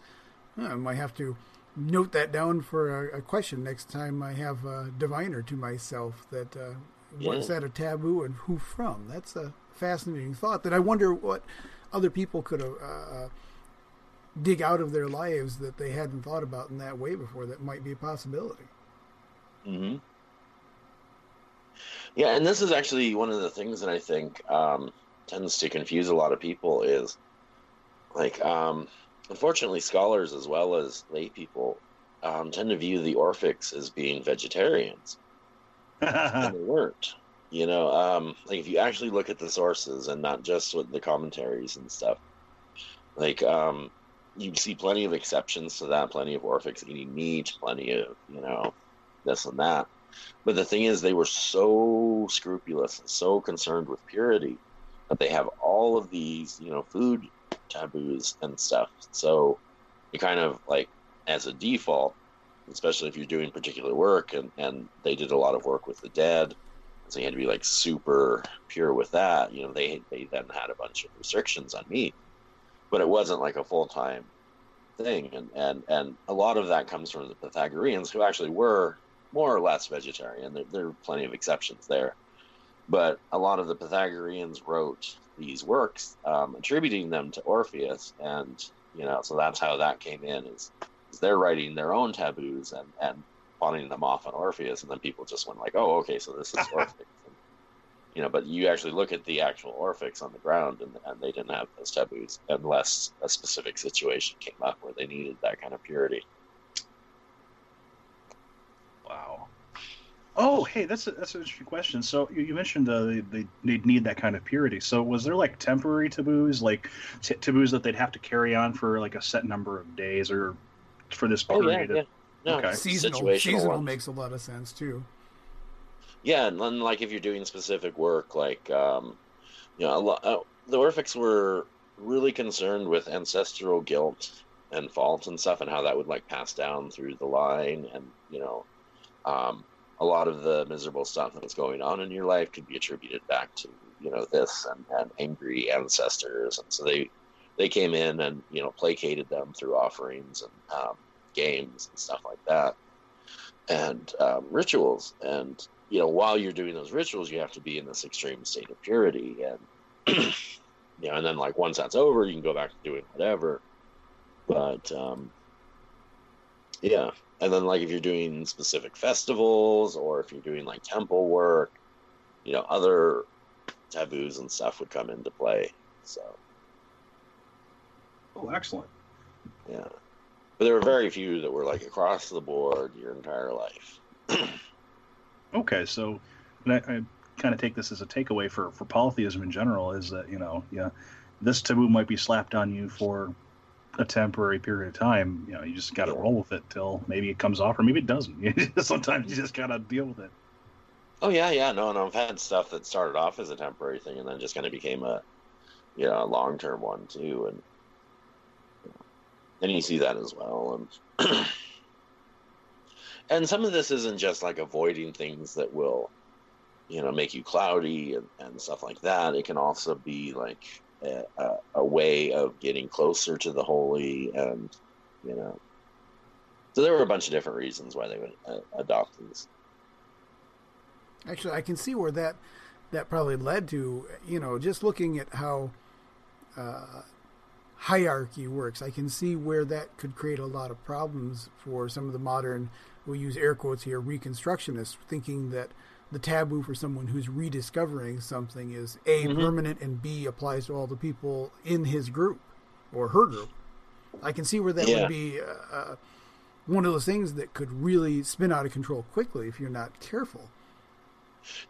I might have to note that down for a, a, question next time I have a diviner to myself. That uh, yeah. what's that a taboo and who from? That's a fascinating thought. That I wonder what other people could uh, uh, dig out of their lives that they hadn't thought about in that way before. That might be a possibility. Hmm. Yeah, and this is actually one of the things that I think. Um, tends to confuse a lot of people is like um, unfortunately scholars as well as lay people um, tend to view the orphics as being vegetarians. And they weren't you know um, like if you actually look at the sources and not just with the commentaries and stuff like um, you see plenty of exceptions to that plenty of orphics eating meat plenty of you know this and that. But the thing is they were so scrupulous and so concerned with purity but they have all of these, you know, food taboos and stuff. So you kind of like, as a default, especially if you're doing particular work, and, and they did a lot of work with the dead, so you had to be like super pure with that. You know, they they then had a bunch of restrictions on meat, but it wasn't like a full time thing, and and and a lot of that comes from the Pythagoreans, who actually were more or less vegetarian. There, there are plenty of exceptions there, but a lot of the Pythagoreans wrote these works, um, attributing them to Orpheus, and you know, so that's how that came in. Is, is they're writing their own taboos and and pawning them off on Orpheus, and then people just went like, "Oh, okay, so this is Orpheus." And, you know, but you actually look at the actual Orphics on the ground, and, and they didn't have those taboos unless a specific situation came up where they needed that kind of purity. Wow. Oh, hey, that's a, that's an interesting question. So you, you mentioned uh, they, they would need that kind of purity. So was there like temporary taboos, like t- taboos that they'd have to carry on for like a set number of days or for this period? Oh, yeah, yeah. No, okay. seasonal, seasonal makes a lot of sense too. Yeah, and then like if you're doing specific work, like um, you know, a lot, uh, the Orphics were really concerned with ancestral guilt and fault and stuff, and how that would like pass down through the line, and you know. Um, a lot of the miserable stuff that's going on in your life could be attributed back to you know this and, and angry ancestors. And so they they came in and you know placated them through offerings and um, games and stuff like that and um, rituals. And you know while you're doing those rituals you have to be in this extreme state of purity. And you know, and then like once that's over, you can go back to doing whatever. But um, yeah, and then like if you're doing specific festivals or if you're doing like temple work, you know, other taboos and stuff would come into play. So Oh, excellent. yeah, but there were very few that were like across the board your entire life. Okay, so and I, I kind of take this as a takeaway for for polytheism in general is that you know yeah this taboo might be slapped on you for a temporary period of time. You know, you just got to roll with it till maybe it comes off or maybe it doesn't. Sometimes you just gotta deal with it. Oh yeah, yeah, no, no. I've had stuff that started off as a temporary thing and then just kind of became a, you know, a long term one too, and and you see that as well, and and some of this isn't just like avoiding things that will, you know, make you cloudy and, and stuff like that. It can also be like a, way of getting closer to the holy, and you know, so there were a bunch of different reasons why they would uh, adopt these. Actually, I can see where that that probably led to. You know, just looking at how uh, hierarchy works, I can see where that could create a lot of problems for some of the modern. We'll use air quotes here, reconstructionists, thinking that the taboo for someone who's rediscovering something is a Mhm. permanent and b applies to all the people in his group or her group. I can see where that Yeah. would be uh, uh, one of those things that could really spin out of control quickly if you're not careful.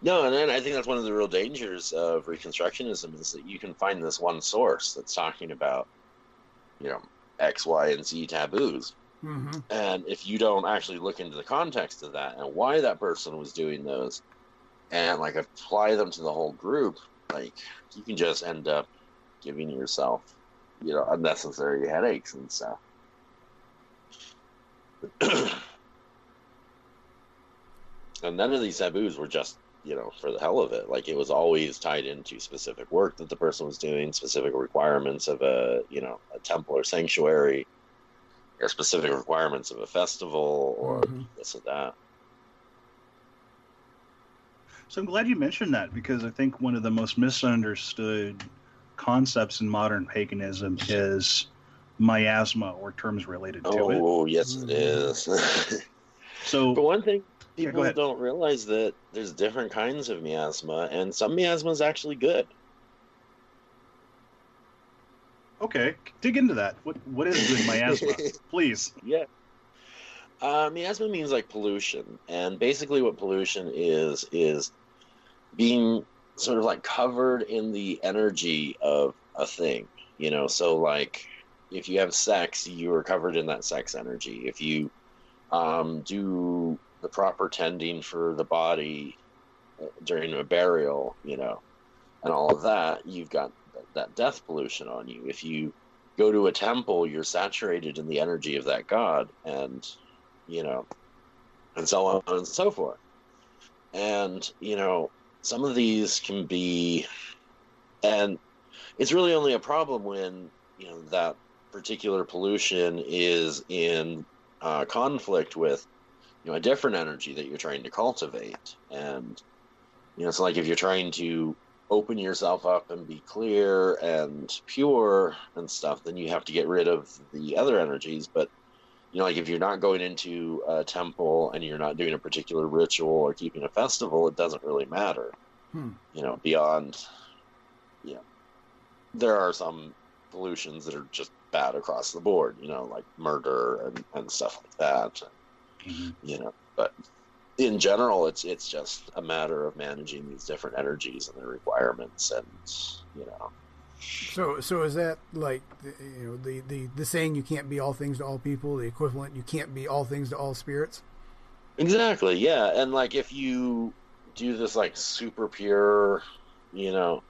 No, and then I think that's one of the real dangers of Reconstructionism is that you can find this one source that's talking about, you know, X, Y, and Z taboos. Mm-hmm. And if you don't actually look into the context of that and why that person was doing those and like apply them to the whole group, like you can just end up giving yourself, you know, unnecessary headaches and stuff. and none of these taboos were just you know for the hell of it like it was always tied into specific work that the person was doing specific requirements of a you know a temple or sanctuary or specific requirements of a festival or Mhm. this or that So I'm glad you mentioned that because I think one of the most misunderstood concepts in modern paganism is miasma or terms related to it. oh yes it is So but one thing people ahead. don't realize that there's different kinds of miasma and some miasma is actually good okay, dig into that. What what is good miasma? Please. Yeah. Uh, miasma means like pollution, and basically what pollution is is being sort of like covered in the energy of a thing. You know, so like if you have sex, you are covered in that sex energy. If you um, do the proper tending for the body uh, during a burial, you know, and all of that, you've got that death pollution on you. If you go to a temple, you're saturated in the energy of that god, and you know, and so on and so forth. And you know, some of these can be, and it's really only a problem when you know that particular pollution is in uh, conflict with you know a different energy that you're trying to cultivate, and you know, it's like if you're trying to open yourself up and be clear and pure and stuff, then you have to get rid of the other energies. But you know, like if you're not going into a temple and you're not doing a particular ritual or keeping a festival, it doesn't really matter. Hmm. You know, beyond, yeah, there are some pollutions that are just bad across the board. You know, like murder and and stuff like that. You know, but in general, it's it's just a matter of managing these different energies and their requirements, and you know, So, so is that like the- you know the, the the saying you can't be all things to all people? The equivalent you can't be all things to all spirits. exactly, yeah. And like if you do this like super pure, you know,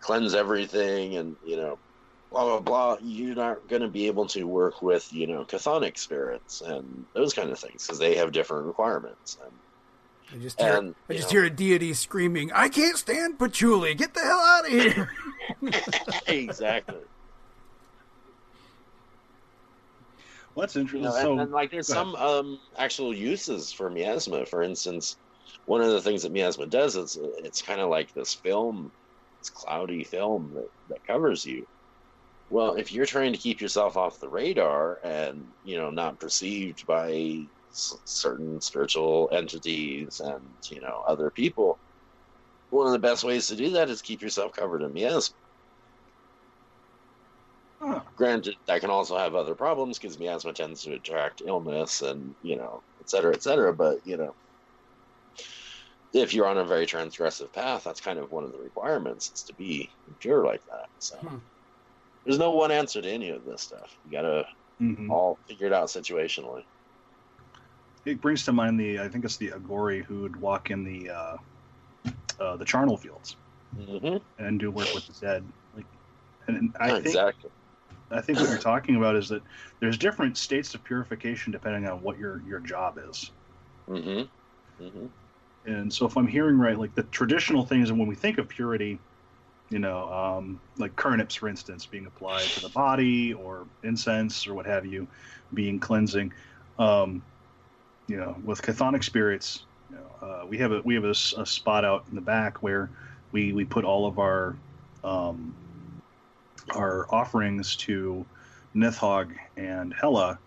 cleanse everything, and you know, blah blah blah, you're not going to be able to work with you know chthonic spirits and those kind of things because they have different requirements. And, I just hear, And, I just know- hear a deity screaming, "I can't stand patchouli! Get the hell out of here!" exactly. Well, that's You interesting. know, so and, and like there's some um, actual uses for miasma. For instance, one of the things that miasma does is uh, it's kind of like this film this cloudy film that, that covers you. Well, if you're trying to keep yourself off the radar and you know not perceived by s- certain spiritual entities and you know other people, one of the best ways to do that is keep yourself covered in miasma. Huh. Granted, that can also have other problems because miasma tends to attract illness and you know, et cetera, et cetera. But you know, if you're on a very transgressive path, that's kind of one of the requirements is to be pure like that. So Hmm. there's no one answer to any of this stuff. You gotta Mhm. all figure it out situationally. It brings to mind the I think it's the Aghori who would walk in the uh, uh, the charnel fields hmm and do work with the dead. Like, and I think exactly. I think what you're talking about is that there's different states of purification depending on what your your job is. hmm hmm And so, if I'm hearing right, like the traditional things, and when we think of purity, you know, um, like khernips, for instance, being applied to the body, or incense, or what have you, being cleansing. Um, you know, with chthonic spirits, you know, uh, we have a we have a, a spot out in the back where we we put all of our um, our offerings to Nidhogg and Hela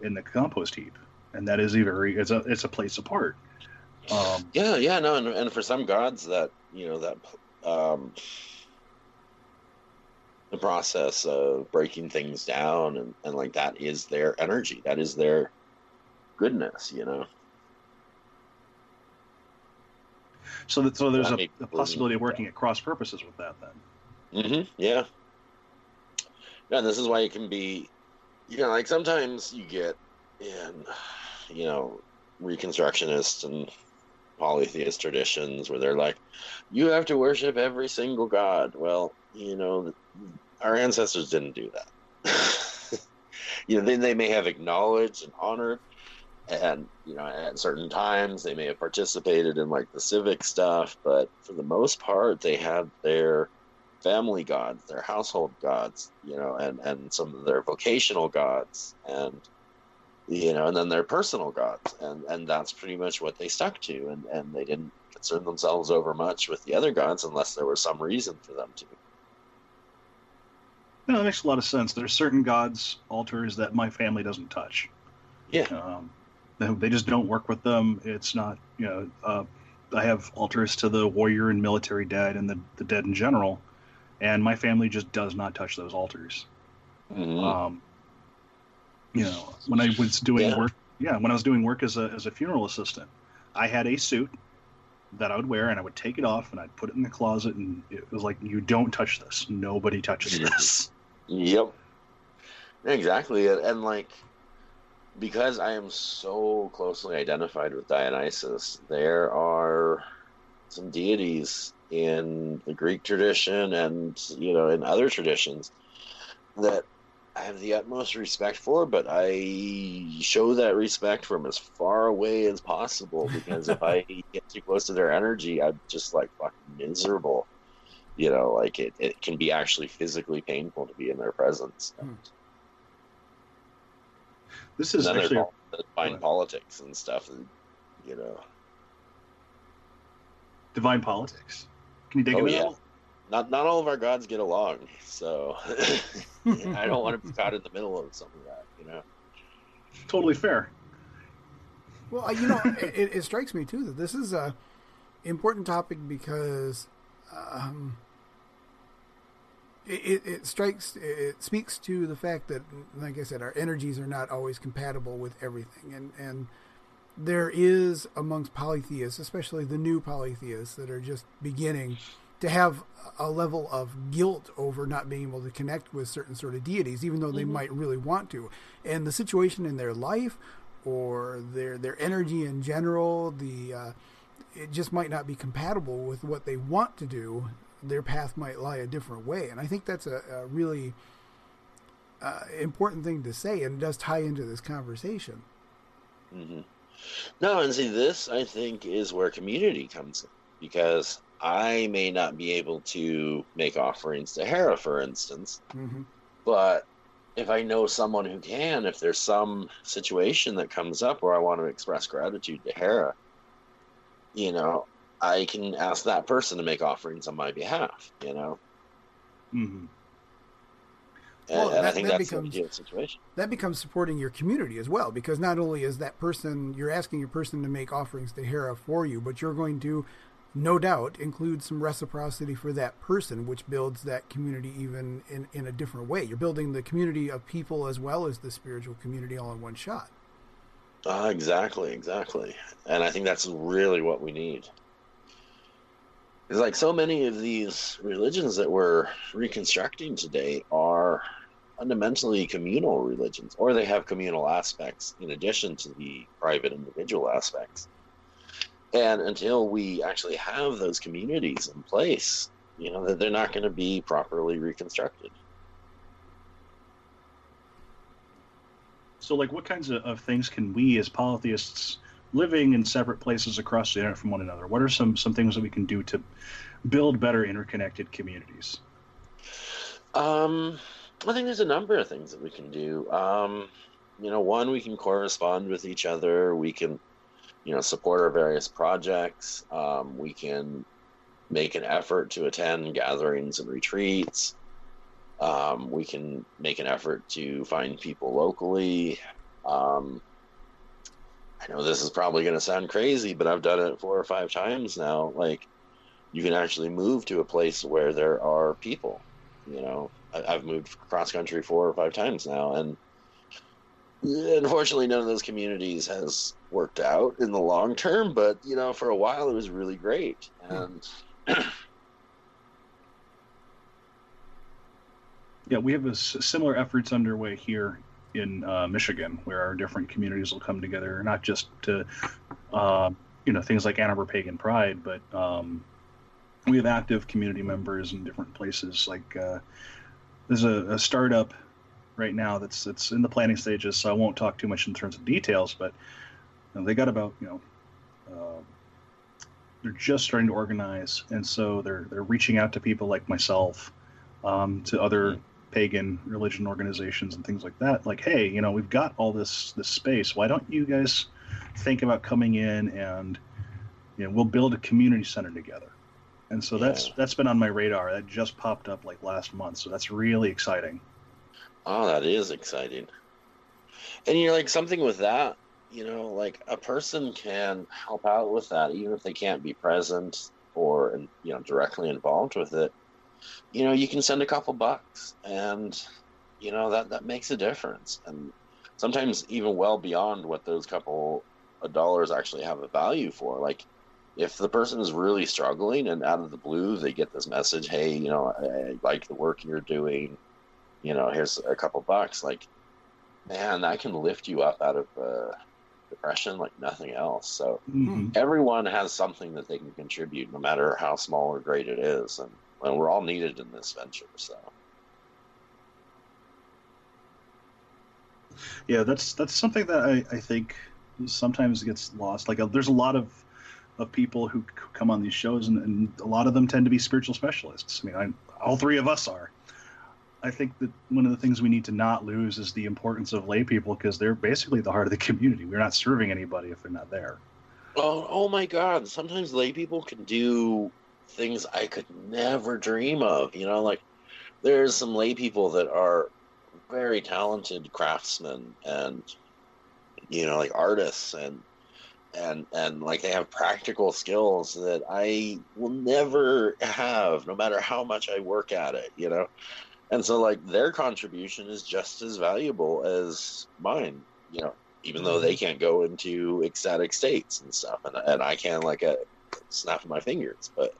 in the compost heap, and that is a very it's a it's a place apart. Um, Yeah, yeah, no, and, and for some gods that you know that um, the process of breaking things down and, and like that is their energy, that is their goodness, you know. So that so there's That a, a possibility of working at cross purposes with that then. hmm Yeah. And this is why it can be, you know, like sometimes you get in, you know, Reconstructionist and polytheist traditions where they're like, you have to worship every single god. Well, you know, our ancestors didn't do that. you know, then they may have acknowledged and honored, and, you know, at certain times they may have participated in like the civic stuff, but for the most part, they had their family gods, their household gods, you know, and and some of their vocational gods, and you know, and then their personal gods, and and that's pretty much what they stuck to, and and they didn't concern themselves over much with the other gods unless there was some reason for them to. No, that makes a lot of sense. There's certain gods altars that my family doesn't touch. Yeah. Um, they, they just don't work with them. It's not you know. Uh, I have altars to the warrior and military dead and the, the dead in general, and my family just does not touch those altars. Mhm. Um, you know, when I was doing Yeah. work, yeah, when I was doing work as a as a funeral assistant, I had a suit that I would wear, and I would take it off, and I'd put it in the closet, and it was like, you don't touch this. Nobody touches this. Yep. Exactly. And, and like because I am so closely identified with Dionysus, there are some deities in the Greek tradition and you know in other traditions that I have the utmost respect for, but I show that respect from as far away as possible because if I get too close to their energy, I'm just like fucking miserable. You know, like it, it can be actually physically painful to be in their presence. Hmm. This And is then actually fine Right. politics and stuff, and, you know. Divine politics. Can you dig Oh, into yeah. that? Not not all of our gods get along, so I don't want to be caught in the middle of something of that, you know. Totally fair. Well, you know, it, it strikes me too that this is a important topic because um, it, it, it strikes, it speaks to the fact that, like I said, our energies are not always compatible with everything, and and there is amongst polytheists, especially the new polytheists that are just beginning to have a level of guilt over not being able to connect with certain sort of deities, even though they Mhm. might really want to. And the situation in their life or their their energy in general, the uh, it just might not be compatible with what they want to do. Their path might lie a different way, and I think that's a, a really uh, important thing to say, and it does tie into this conversation. hmm No, and see, this I think is where community comes in because I may not be able to make offerings to Hera, for instance, hmm but if I know someone who can, if there's some situation that comes up where I want to express gratitude to Hera, you know, I can ask that person to make offerings on my behalf. You know. And, Well, and I that- think that that's becomes- the ideal situation. that becomes supporting your community as well because not only is that person you're asking your person to make offerings to Hera for you but you're going to no doubt include some reciprocity for that person which builds that community even in, in a different way you're building the community of people as well as the spiritual community all in one shot Uh, exactly, exactly. And I think that's really what we need. It's like so many of these religions that we're reconstructing today are fundamentally communal religions, or they have communal aspects in addition to the private individual aspects. And until we actually have those communities in place, you know, that they're not going to be properly reconstructed. So, like, what kinds of, of things can we, as polytheists, living in separate places across the internet from one another, what are some some things that we can do to build better interconnected communities? Um, I think there's a number of things that we can do. Um, you know, one, we can correspond with each other. We can, you know, support our various projects. Um, we can make an effort to attend gatherings and retreats. Um, we can make an effort to find people locally. Um, I know this is probably going to sound crazy, but I've done it four or five times now. Like, you can actually move to a place where there are people you know i've moved cross country four or five times now and unfortunately none of those communities has worked out in the long term but you know for a while it was really great and Yeah, we have a s- similar efforts underway here in uh, Michigan, where our different communities will come together, not just to, uh, you know, things like Ann Arbor Pagan Pride, but um, we have active community members in different places. Like uh, there's a, a startup right now that's that's in the planning stages, so I won't talk too much in terms of details, but you know, they got about you know. Uh, they're just starting to organize, and so they're they're reaching out to people like myself, um, to other pagan religion organizations and things like that like hey you know we've got all this this space why don't you guys think about coming in and you know we'll build a community center together and so that's that's been on my radar. That just popped up like last month. So that's really exciting. Oh that is exciting. And you're like something with that you know like a person can help out with that even if they can't be present or you know directly involved with it. You know you can send a couple bucks and you know that that makes a difference. And sometimes even well beyond what those couple of dollars actually have a value for. Like if the person is really struggling and out of the blue they get this message hey you know i, like the work you're doing. You know here's a couple bucks. Like man that can lift you up out of uh, depression like nothing else. So Mhm. everyone has something that they can contribute no matter how small or great it is. And, and we're all needed in this venture so. Yeah that's that's something that i, I think sometimes gets lost. Like uh, there's a lot of of people who come on these shows and, and a lot of them tend to be spiritual specialists. I mean I, all three of us are. I think that one of the things we need to not lose is the importance of lay people because they're basically the heart of the community. We're not serving anybody if they're not there. Oh, oh my god. Sometimes lay people can do things i could never dream of you know like there's some lay people that are very talented craftsmen and you know like artists and and and like they have practical skills that I will never have no matter how much I work at it you know? And so like their contribution is just as valuable as mine you know even though they mm-hmm. can't go into ecstatic states and stuff and, and I can like a snap of my fingers but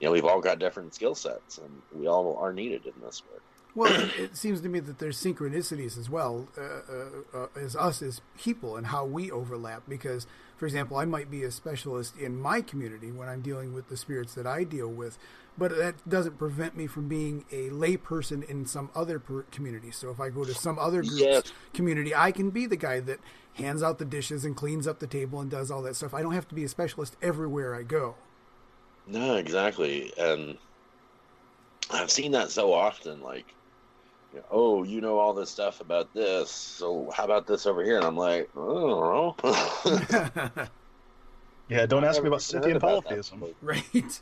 you know we've all got different skill sets and we all are needed in this work Well, it, seems to me that there's synchronicities as well uh, uh, uh, as us as people and how we overlap. Because, for example, I might be a specialist in my community when I'm dealing with the spirits that I deal with, but that doesn't prevent me from being a layperson in some other per- community. So if I go to some other group's Yes. community, I can be the guy that hands out the dishes and cleans up the table and does all that stuff. I don't have to be a specialist everywhere I go. No, exactly. And I've seen that so often. Like, oh, you know all this stuff about this. So how about this over here? And I'm like, I don't know. Yeah, don't ask me about Scythian about polytheism. Right.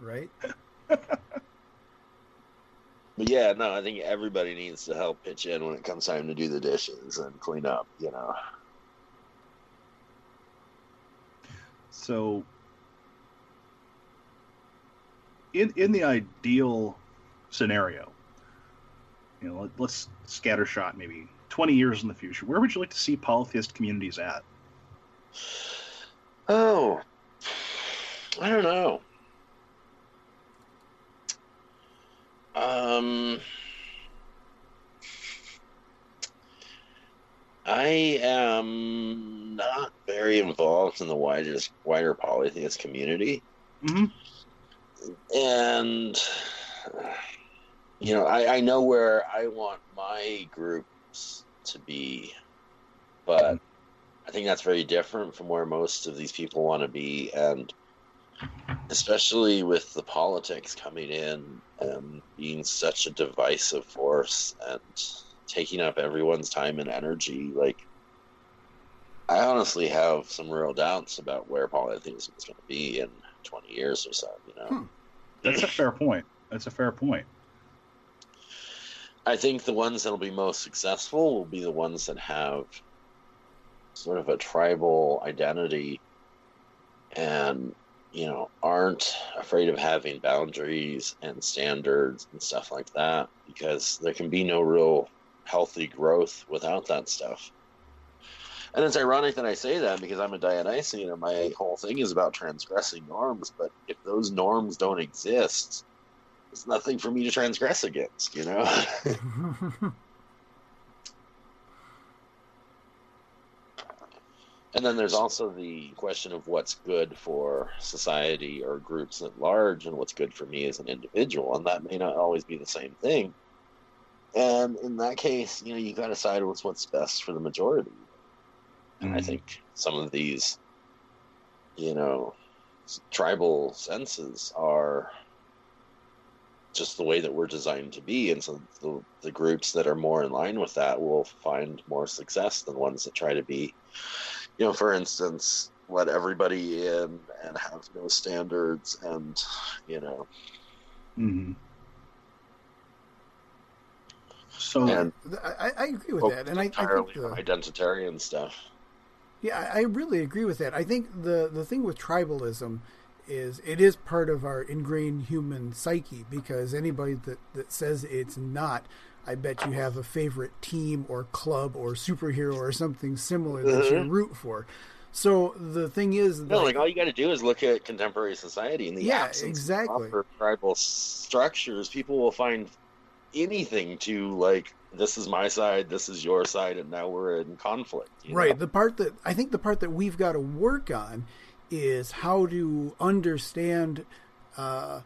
Right. But yeah, no, I think everybody needs to help pitch in when it comes time to do the dishes and clean up. You know. So, in in the ideal scenario, you know, let, let's scattershot maybe twenty years in the future. Where would you like to see polytheist communities at? Oh, I don't know. Um, I am not very involved in the wider wider polytheist community, Mm-hmm. and you know, I, I know where I want my groups to be, but I think that's very different from where most of these people want to be, and especially with the politics coming in and being such a divisive force and taking up everyone's time and energy, like I honestly have some real doubts about where politics is going to be in 20 years or so. You know, Hmm. That's a fair point. That's a fair point. I think the ones that'll be most successful will be the ones that have sort of a tribal identity and you know aren't afraid of having boundaries and standards and stuff like that because there can be no real healthy growth without that stuff. And it's ironic that i say that because i'm a dionysian and my whole thing is about transgressing norms but if those norms don't exist there's nothing for me to transgress against you know And then there's also the question of what's good for society or groups at large and what's good for me as an individual. And that may not always be the same thing. And in that case, you know, you got to decide what's what's best for the majority. And I Mhm. think some of these, you know, tribal senses are just the way that we're designed to be. And so the, the groups that are more in line with that will find more success than ones that try to be, you know, for instance, let everybody in and have no standards and, you know, Mhm. So, and I, I agree with that, and I, I entirely think the, on identitarian stuff. Yeah, I I really agree with that. I think the the thing with tribalism is it is part of our ingrained human psyche because anybody that, that says it's not, I bet you have a favorite team or club or superhero or something similar that you Mhm. root for. So the thing is, No, that- like all you got to do is look at contemporary society. and the Yeah, absence exactly. of tribal structures, people will find anything to like. This is my side. This is your side, and now we're in conflict. right know? the part that i think the part that we've got to work on is how to understand uh,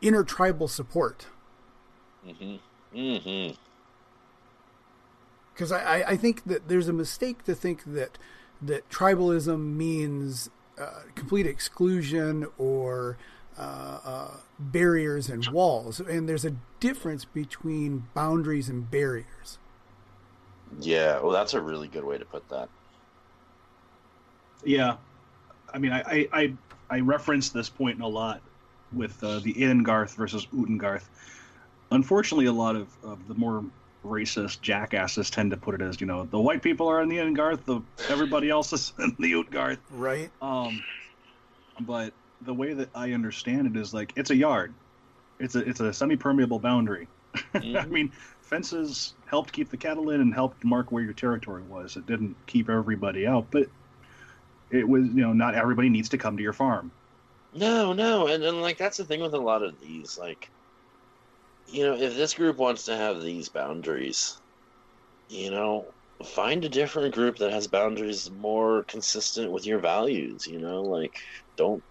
intertribal support hmm hmm because I, I, I think that there's a mistake to think that that tribalism means uh, complete exclusion or uh, uh, barriers and walls, and there's a difference between boundaries and barriers. Yeah. Well, that's a really good way to put that. Yeah, I mean, I, I, I, I reference this point a lot with uh, the Ingarth versus Utangarth. Unfortunately, a lot of, of the more racist jackasses tend to put it as, you know, the white people are in the Ingarth, the everybody else is in the Utgarth. Right. Um, but the way that I understand it is like it's a yard. It's a it's a semi-permeable boundary. I Mhm. mean, fences helped keep the cattle in and helped mark where your territory was. It didn't keep everybody out, but it was you know not everybody needs to come to your farm. No, no, and, and like that's the thing with a lot of these. Like, you know, if this group wants to have these boundaries, you know, find a different group that has boundaries more consistent with your values. You know, like don't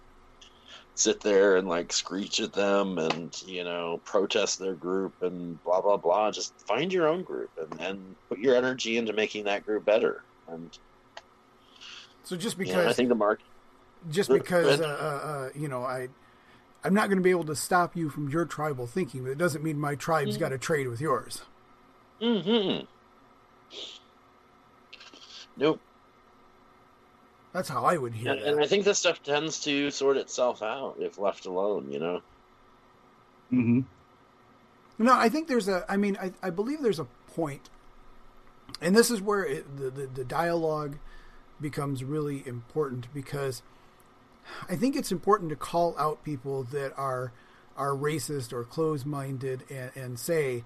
sit there and like screech at them and you know protest their group and blah blah blah. Just find your own group and and put your energy into making that group better. And So just you know, because I think the mark, just Go- go because uh, uh, uh, you know I I'm not going to be able to stop you from your tribal thinking, but it doesn't mean my tribe's Mhm. got to trade with yours. Mm-hmm. Nope. That's how I would hear And, that. and I think this stuff tends to sort itself out if left alone. You know. hmm No, I think there's a. I mean, I, I believe there's a point, and this is where it, the, the the dialogue becomes really important because I think it's important to call out people that are are racist or closed minded and, and say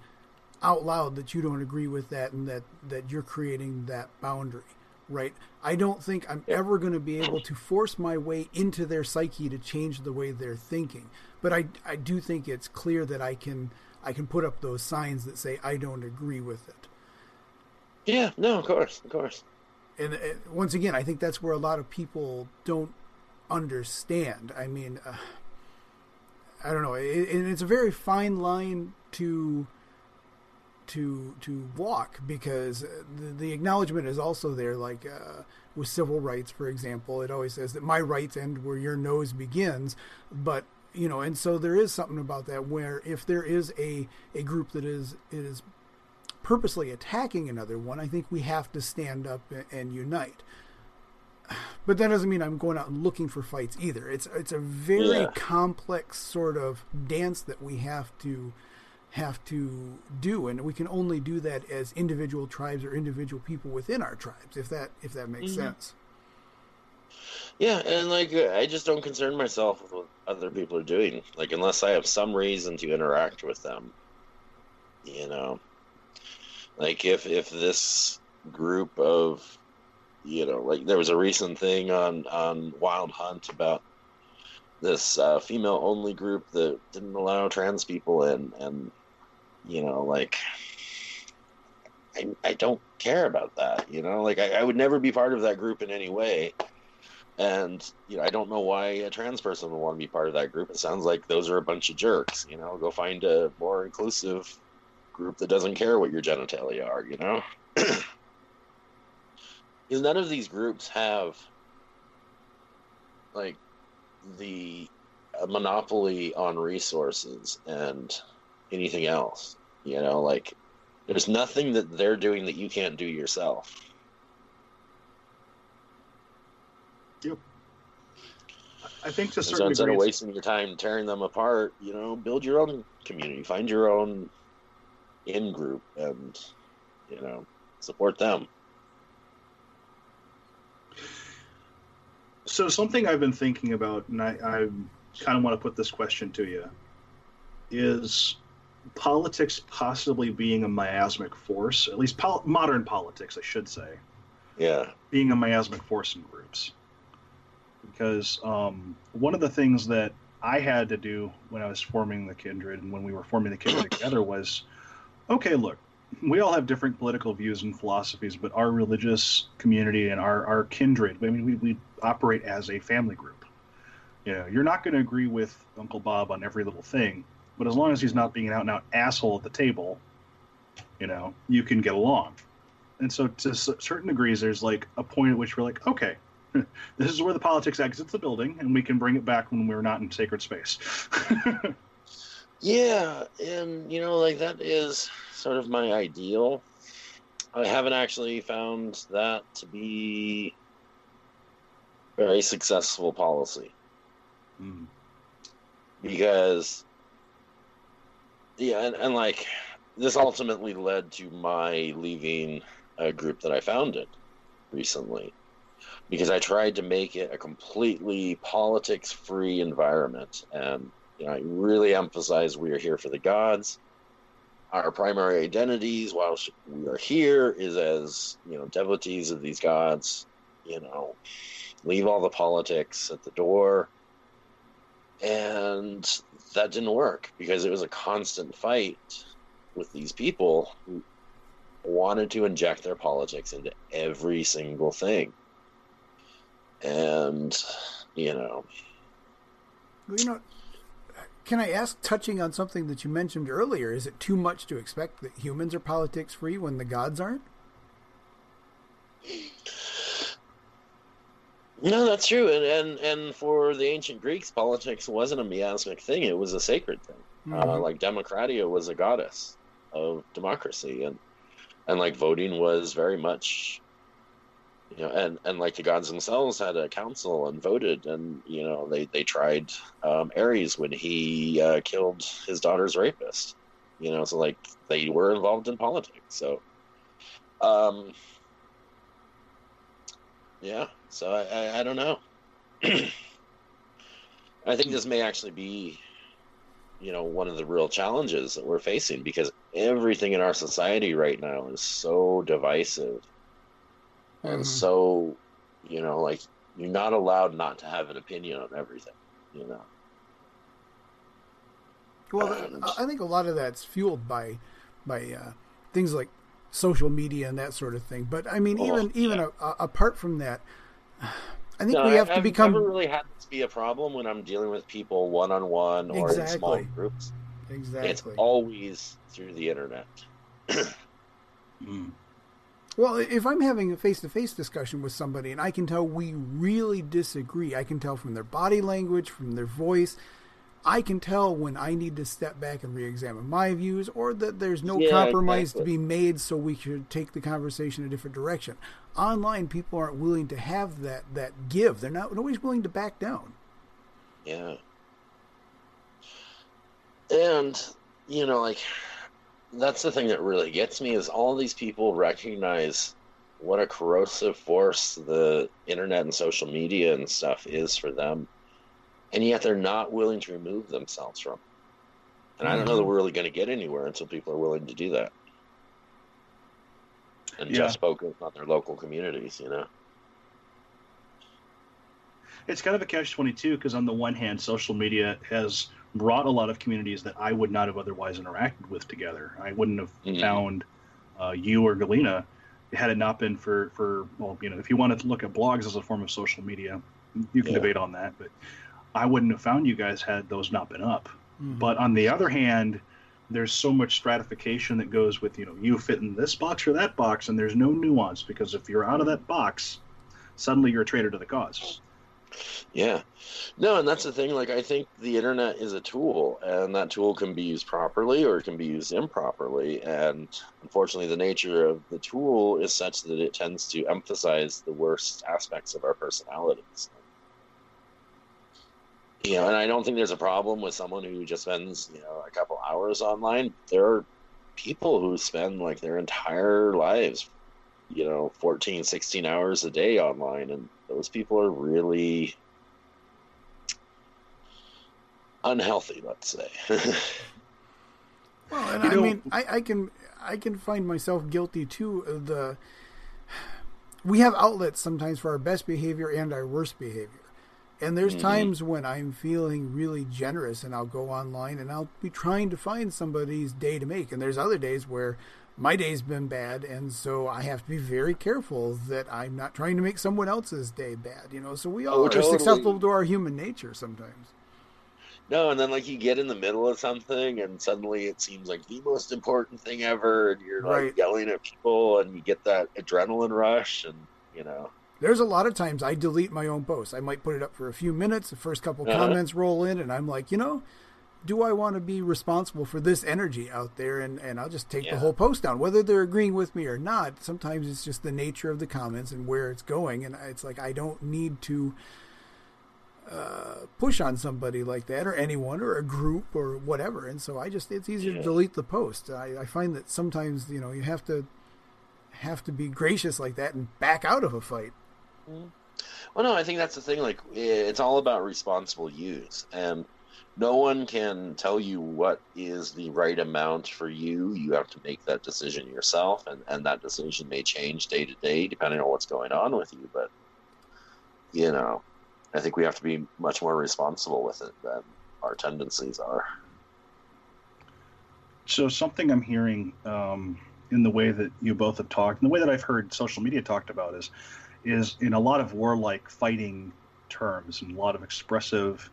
out loud that you don't agree with that and that that you're creating that boundary. Right? I don't think I'm ever going to be able to force my way into their psyche to change the way they're thinking. But I, I do think it's clear that I can I can put up those signs that say I don't agree with it. Yeah. No. Of course. Of course. And uh, once again, I think that's where a lot of people don't understand. I mean, uh, I don't know, it, and it's a very fine line to to to walk because the, the acknowledgement is also there. Like uh, with civil rights, for example, it always says that my rights end where your nose begins, but you know, and so there is something about that where if there is a a group that is is purposely attacking another one, I think we have to stand up and, unite. But that doesn't mean I'm going out and looking for fights either. It's it's a very Yeah. complex sort of dance that we have to have to do, and we can only do that as individual tribes or individual people within our tribes. If that if that makes Mhm. sense. Yeah, and like I just don't concern myself with what other people are doing. Like unless I have some reason to interact with them, you know. Like if if this group of, you know, like there was a recent thing on on Wild Hunt about this uh, female only group that didn't allow trans people in, and you know, like I I don't care about that. You know, like I, I would never be part of that group in any way. And you know, I don't know why a trans person would want to be part of that group. It sounds like those are a bunch of jerks. You know, go find a more inclusive group that doesn't care what your genitalia are. You know, because none of these groups have like the a monopoly on resources and anything else. You know, like there's nothing that they're doing that you can't do yourself. I think to a And so certain instead of wasting your time tearing them apart, you know, build your own community, find your own in group, and you know, support them. So something I've been thinking about, and I, I kind of want to put this question to you, is politics possibly being a miasmic force, at least pol- modern politics, I should say, Yeah, being a miasmic force in groups. Because um, one of the things that I had to do when I was forming the Kindred and when we were forming the Kindred together was, okay, look, we all have different political views and philosophies, but our religious community and our, our kindred, I mean, we, we operate as a family group. You know, you're not going to agree with Uncle Bob on every little thing, but as long as he's not being an out and out asshole at the table, you know, you can get along. And so, to certain degrees, there's like a point at which we're like, okay, this is where the politics exits the building, and we can bring it back when we're not in sacred space. yeah, and you know, like that is sort of my ideal. I haven't actually found that to be very successful policy. Mm. because yeah and, and like this ultimately led to my leaving a group that i founded recently because i tried to make it a completely politics free environment and you know i really emphasize we are here for the gods. Our primary identities while we are here is as you know devotees of these gods you know leave all the politics at the door. And that didn't work because it was a constant fight with these people who wanted to inject their politics into every single thing. And you know. Well, you know, can I ask, touching on something that you mentioned earlier, is it too much to expect that humans are politics free when the gods aren't? no that's true and, and and for the ancient greeks politics wasn't a miasmic thing it was a sacred thing uh, Mhm. like Demokratia was a goddess of democracy and and like voting was very much you know, and and like the gods themselves had a council and voted, and you know they they tried um, Ares when he uh, killed his daughter's rapist. You know, so like they were involved in politics. So, um, yeah. So I I, I don't know. I think this may actually be, you know, one of the real challenges that we're facing because everything in our society right now is so divisive and Mhm. so, you know, like you're not allowed not to have an opinion on everything. You know. Well, And- I I think a lot of that's fueled by by uh, things like social media and that sort of thing. But I mean, Oh, even even yeah. a, a, apart from that, I think No, we I- have to I've become never really had this be a problem when I'm dealing with people one on one or in small groups. exactly. It's always through the internet. Mm. Well, if I'm having a face to face discussion with somebody and I can tell we really disagree, I can tell from their body language, from their voice, I can tell when I need to step back and re examine my views or that there's no Yeah, compromise to be made so we should take the conversation a different direction. Online, people aren't willing to have that, that give. They're not always willing to back down. Yeah. And, you know, like, that's the thing that really gets me is all these people recognize what a corrosive force the internet and social media and stuff is for them. And yet they're not willing to remove themselves from it. And I don't know that mm-hmm. we're really going to get anywhere until people are willing to do that. And Yeah. just focus on their local communities, you know? It's kind of a catch twenty two because on the one hand, social media has brought a lot of communities that I would not have otherwise interacted with together. I wouldn't have Mhm. found uh, you or Galina had it not been for for well, you know, if you wanted to look at blogs as a form of social media, you can Yeah. debate on that, but I wouldn't have found you guys had those not been up. Mhm. But on the other hand, there's so much stratification that goes with you know you fit in this box or that box, and there's no nuance because if you're out of that box, suddenly you're a traitor to the cause. Yeah. No, and that's the thing. Like, I think the internet is a tool, and that tool can be used properly or it can be used improperly. And unfortunately, the nature of the tool is such that it tends to emphasize the worst aspects of our personalities. You know, and I don't think there's a problem with someone who just spends, you know, a couple hours online. There are people who spend like their entire lives, you know, 14, 16 hours a day online, and those people are really unhealthy, let's say. Well, and You I know- mean, I, I can I can find myself guilty too. Of the we have outlets sometimes for our best behavior and our worst behavior, and there's Mhm. times when I'm feeling really generous and I'll go online and I'll be trying to find somebody's day to make, and there's other days where my day's been bad, and so I have to be very careful that I'm not trying to make someone else's day bad. You know, so we all Oh, are totally. susceptible to our human nature sometimes. no, and then like you get in the middle of something, and suddenly it seems like the most important thing ever, and you're like Right. yelling at people, and you get that adrenaline rush, and you know, There's a lot of times I delete my own posts. I might put it up for a few minutes. The first couple Uh-huh. comments roll in, and I'm like, you know, do I want to be responsible for this energy out there? And, and I'll just take the whole post down, whether they're agreeing with me or not. Sometimes it's just the nature of the comments and where it's going. And it's like, I don't need to uh, push on somebody like that or anyone or a group or whatever. And so I just, it's easier to delete the post. I, I find that sometimes, you know, you have to have to be gracious like that and back out of a fight. Well, no, I think that's the thing. Like, it's all about responsible use, and no one can tell you what is the right amount for you. You have to make that decision yourself, and and that decision may change day to day depending on what's going on with you. But you know, I think we have to be much more responsible with it than our tendencies are. So something I'm hearing um, in the way that you both have talked, and the way that I've heard social media talked about is, is in a lot of warlike fighting terms and a lot of expressive,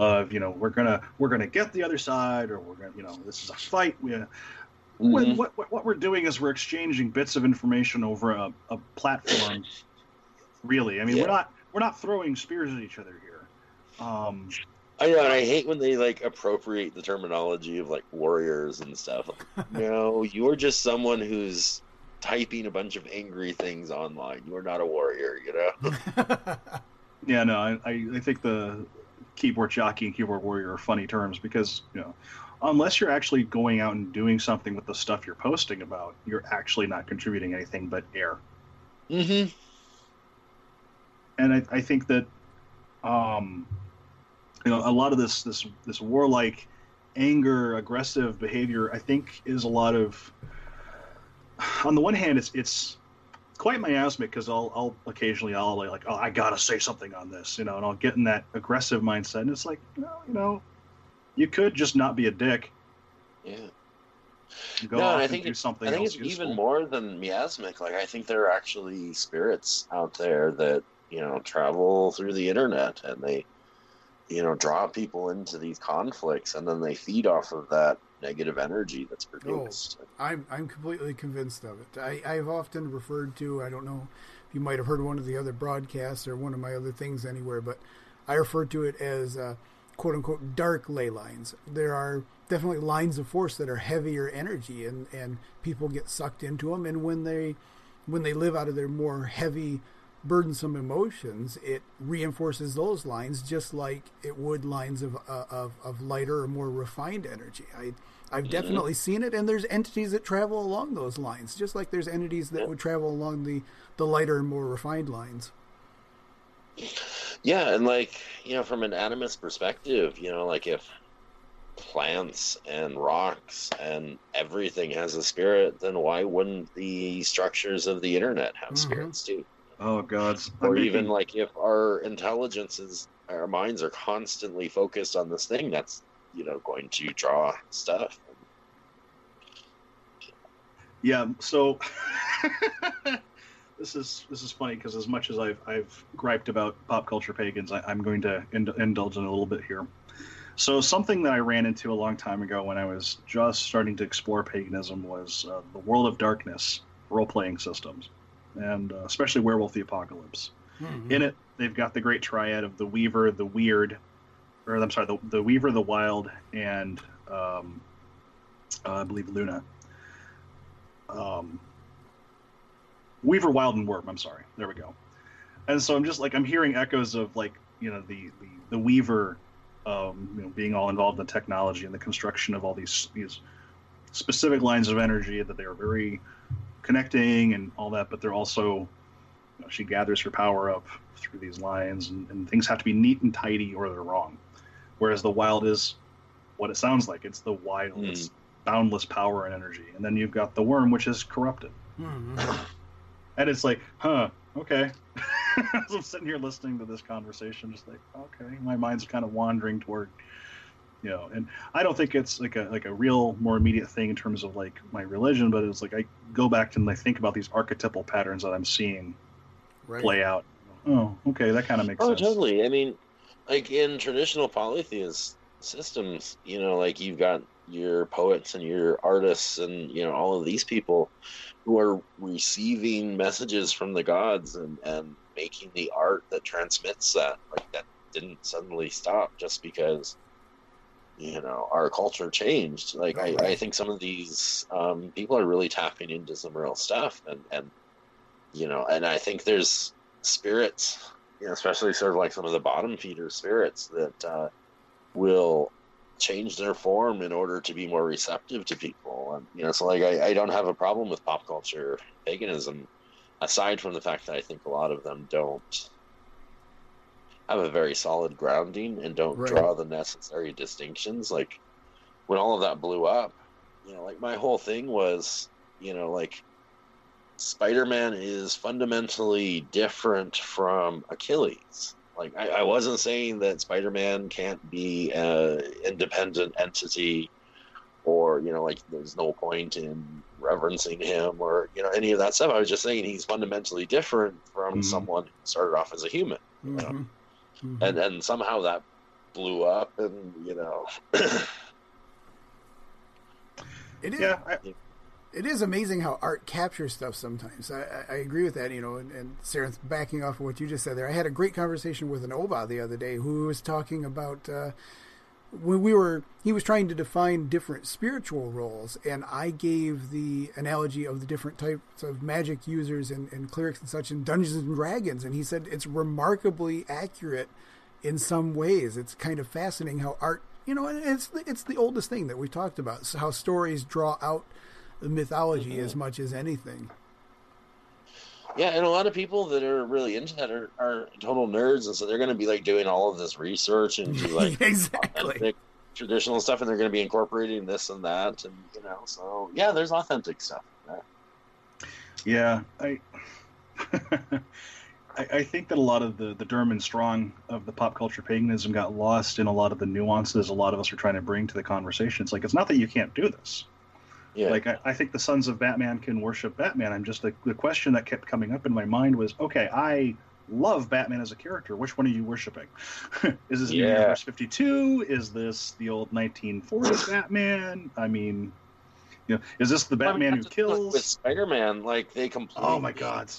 of you know we're gonna we're gonna get the other side or we're gonna you know this is a fight. We, uh, when, what, what what we're doing is we're exchanging bits of information over a, a platform. really, I mean Yeah. we're not we're not throwing spears at each other here. Um, I know, and I hate when they like appropriate the terminology of like warriors and stuff. Like, no, you're just someone who's typing a bunch of angry things online. You are not a warrior, you know. yeah, no, I, I think the keyboard jockey and keyboard warrior are funny terms because you know unless you're actually going out and doing something with the stuff you're posting about, you're actually not contributing anything but air. Mm-hmm. And I, I think that, um, you know, a lot of this this this warlike, anger, aggressive behavior, I think, is a lot of. On the one hand, it's it's quite miasmic because I'll I'll occasionally I'll like oh I gotta say something on this you know and I'll get in that aggressive mindset and it's like well, you know you could just not be a dick. Yeah. Go no, I think do something. I think it's useful. even more than miasmic. Like I think there are actually spirits out there that you know travel through the internet and they, you know, draw people into these conflicts and then they feed off of that negative energy that's produced. Oh, I'm I'm completely convinced of it. I, I've often referred to. I don't know if you might have heard one of the other broadcasts or one of my other things anywhere, but I refer to it as. Uh, quote unquote dark ley lines. There are definitely lines of force that are heavier energy and, and people get sucked into them and when they when they live out of their more heavy burdensome emotions it reinforces those lines just like it would lines of uh, of, of lighter or more refined energy i i've mm-hmm. definitely seen it and there's entities that travel along those lines just like there's entities that would travel along the the lighter and more refined lines yeah, and like, you know, from an animist perspective, you know, like if plants and rocks and everything has a spirit, then why wouldn't the structures of the internet have mm-hmm. spirits too? Oh God! Or even like if our intelligences, our minds are constantly focused on this thing, that's you know going to draw stuff. Yeah. So this is this is funny because as much as I've I've griped about pop culture pagans, I, am going to ind- indulge in a little bit here. So something that I ran into a long time ago when I was just starting to explore paganism was uh, the World of Darkness role playing systems, and uh, especially Werewolf the Apocalypse. Mm-hmm. In it, they've got the great triad of the Weaver, the Weird, or I'm sorry, the, the Weaver, the Wild, and um, uh, I believe Luna. Um, Weaver, Wild, and Worm. I'm sorry. There we go. And so I'm just like I'm hearing echoes of like you know the the, the Weaver, um, you know, being all involved in the technology and the construction of all these these specific lines of energy that they are very connecting and all that, but they're also you know, she gathers her power up through these lines and, and things have to be neat and tidy or they're wrong. Whereas the wild is what it sounds like. It's the wild, mm. it's boundless power and energy. And then you've got the worm, which is corrupted. Mm-hmm. and it's like, huh, okay. As I'm sitting here listening to this conversation, just like, okay, my mind's kind of wandering toward, you know, and I don't think it's like a like a real more immediate thing in terms of like my religion, but it's like I go back and I think about these archetypal patterns that I'm seeing right. play out. Oh, okay, that kind of makes oh, sense. Oh, totally. I mean, like in traditional polytheist systems, you know, like you've got your poets and your artists and you know all of these people who are receiving messages from the gods and, and making the art that transmits that. Like that didn't suddenly stop just because you know our culture changed. Like I, I think some of these um, people are really tapping into some real stuff and and you know and I think there's spirits, you know, especially sort of like some of the bottom feeder spirits that uh, will change their form in order to be more receptive to people. And, you know, so like I, I don't have a problem with pop culture paganism, aside from the fact that I think a lot of them don't have a very solid grounding and don't right. draw the necessary distinctions. Like when all of that blew up, you know, like my whole thing was, you know, like Spider Man is fundamentally different from Achilles. Like I, I wasn't saying that Spider-Man can't be an independent entity, or you know, like there's no point in reverencing him or you know any of that stuff. I was just saying he's fundamentally different from mm-hmm. someone who started off as a human, mm-hmm. You know? mm-hmm. and and somehow that blew up, and you know. it is. Yeah, I, it is amazing how art captures stuff sometimes. I, I agree with that, you know, and, and Sarah, backing off of what you just said there, I had a great conversation with an Oba the other day who was talking about uh, when we were he was trying to define different spiritual roles and i gave the analogy of the different types of magic users and, and clerics and such in dungeons and dragons and he said it's remarkably accurate in some ways it's kind of fascinating how art you know and it's the, it's the oldest thing that we talked about so how stories draw out the mythology mm-hmm. as much as anything yeah, and a lot of people that are really into that are, are total nerds, and so they're going to be like doing all of this research into like exactly traditional stuff, and they're going to be incorporating this and that, and you know, so yeah, there's authentic stuff. Yeah, I, I, I think that a lot of the the Sturm und Drang of the pop culture paganism got lost in a lot of the nuances a lot of us are trying to bring to the conversation. It's like it's not that you can't do this. Yeah. Like I, I, think the sons of Batman can worship Batman. I'm just the, the question that kept coming up in my mind was, okay, I love Batman as a character. Which one are you worshiping? is this yeah. Universe 52? Is this the old 1940s Batman? I mean, you know, is this the Batman I mean, who kills? With Spider-Man, like they completely. Oh my God.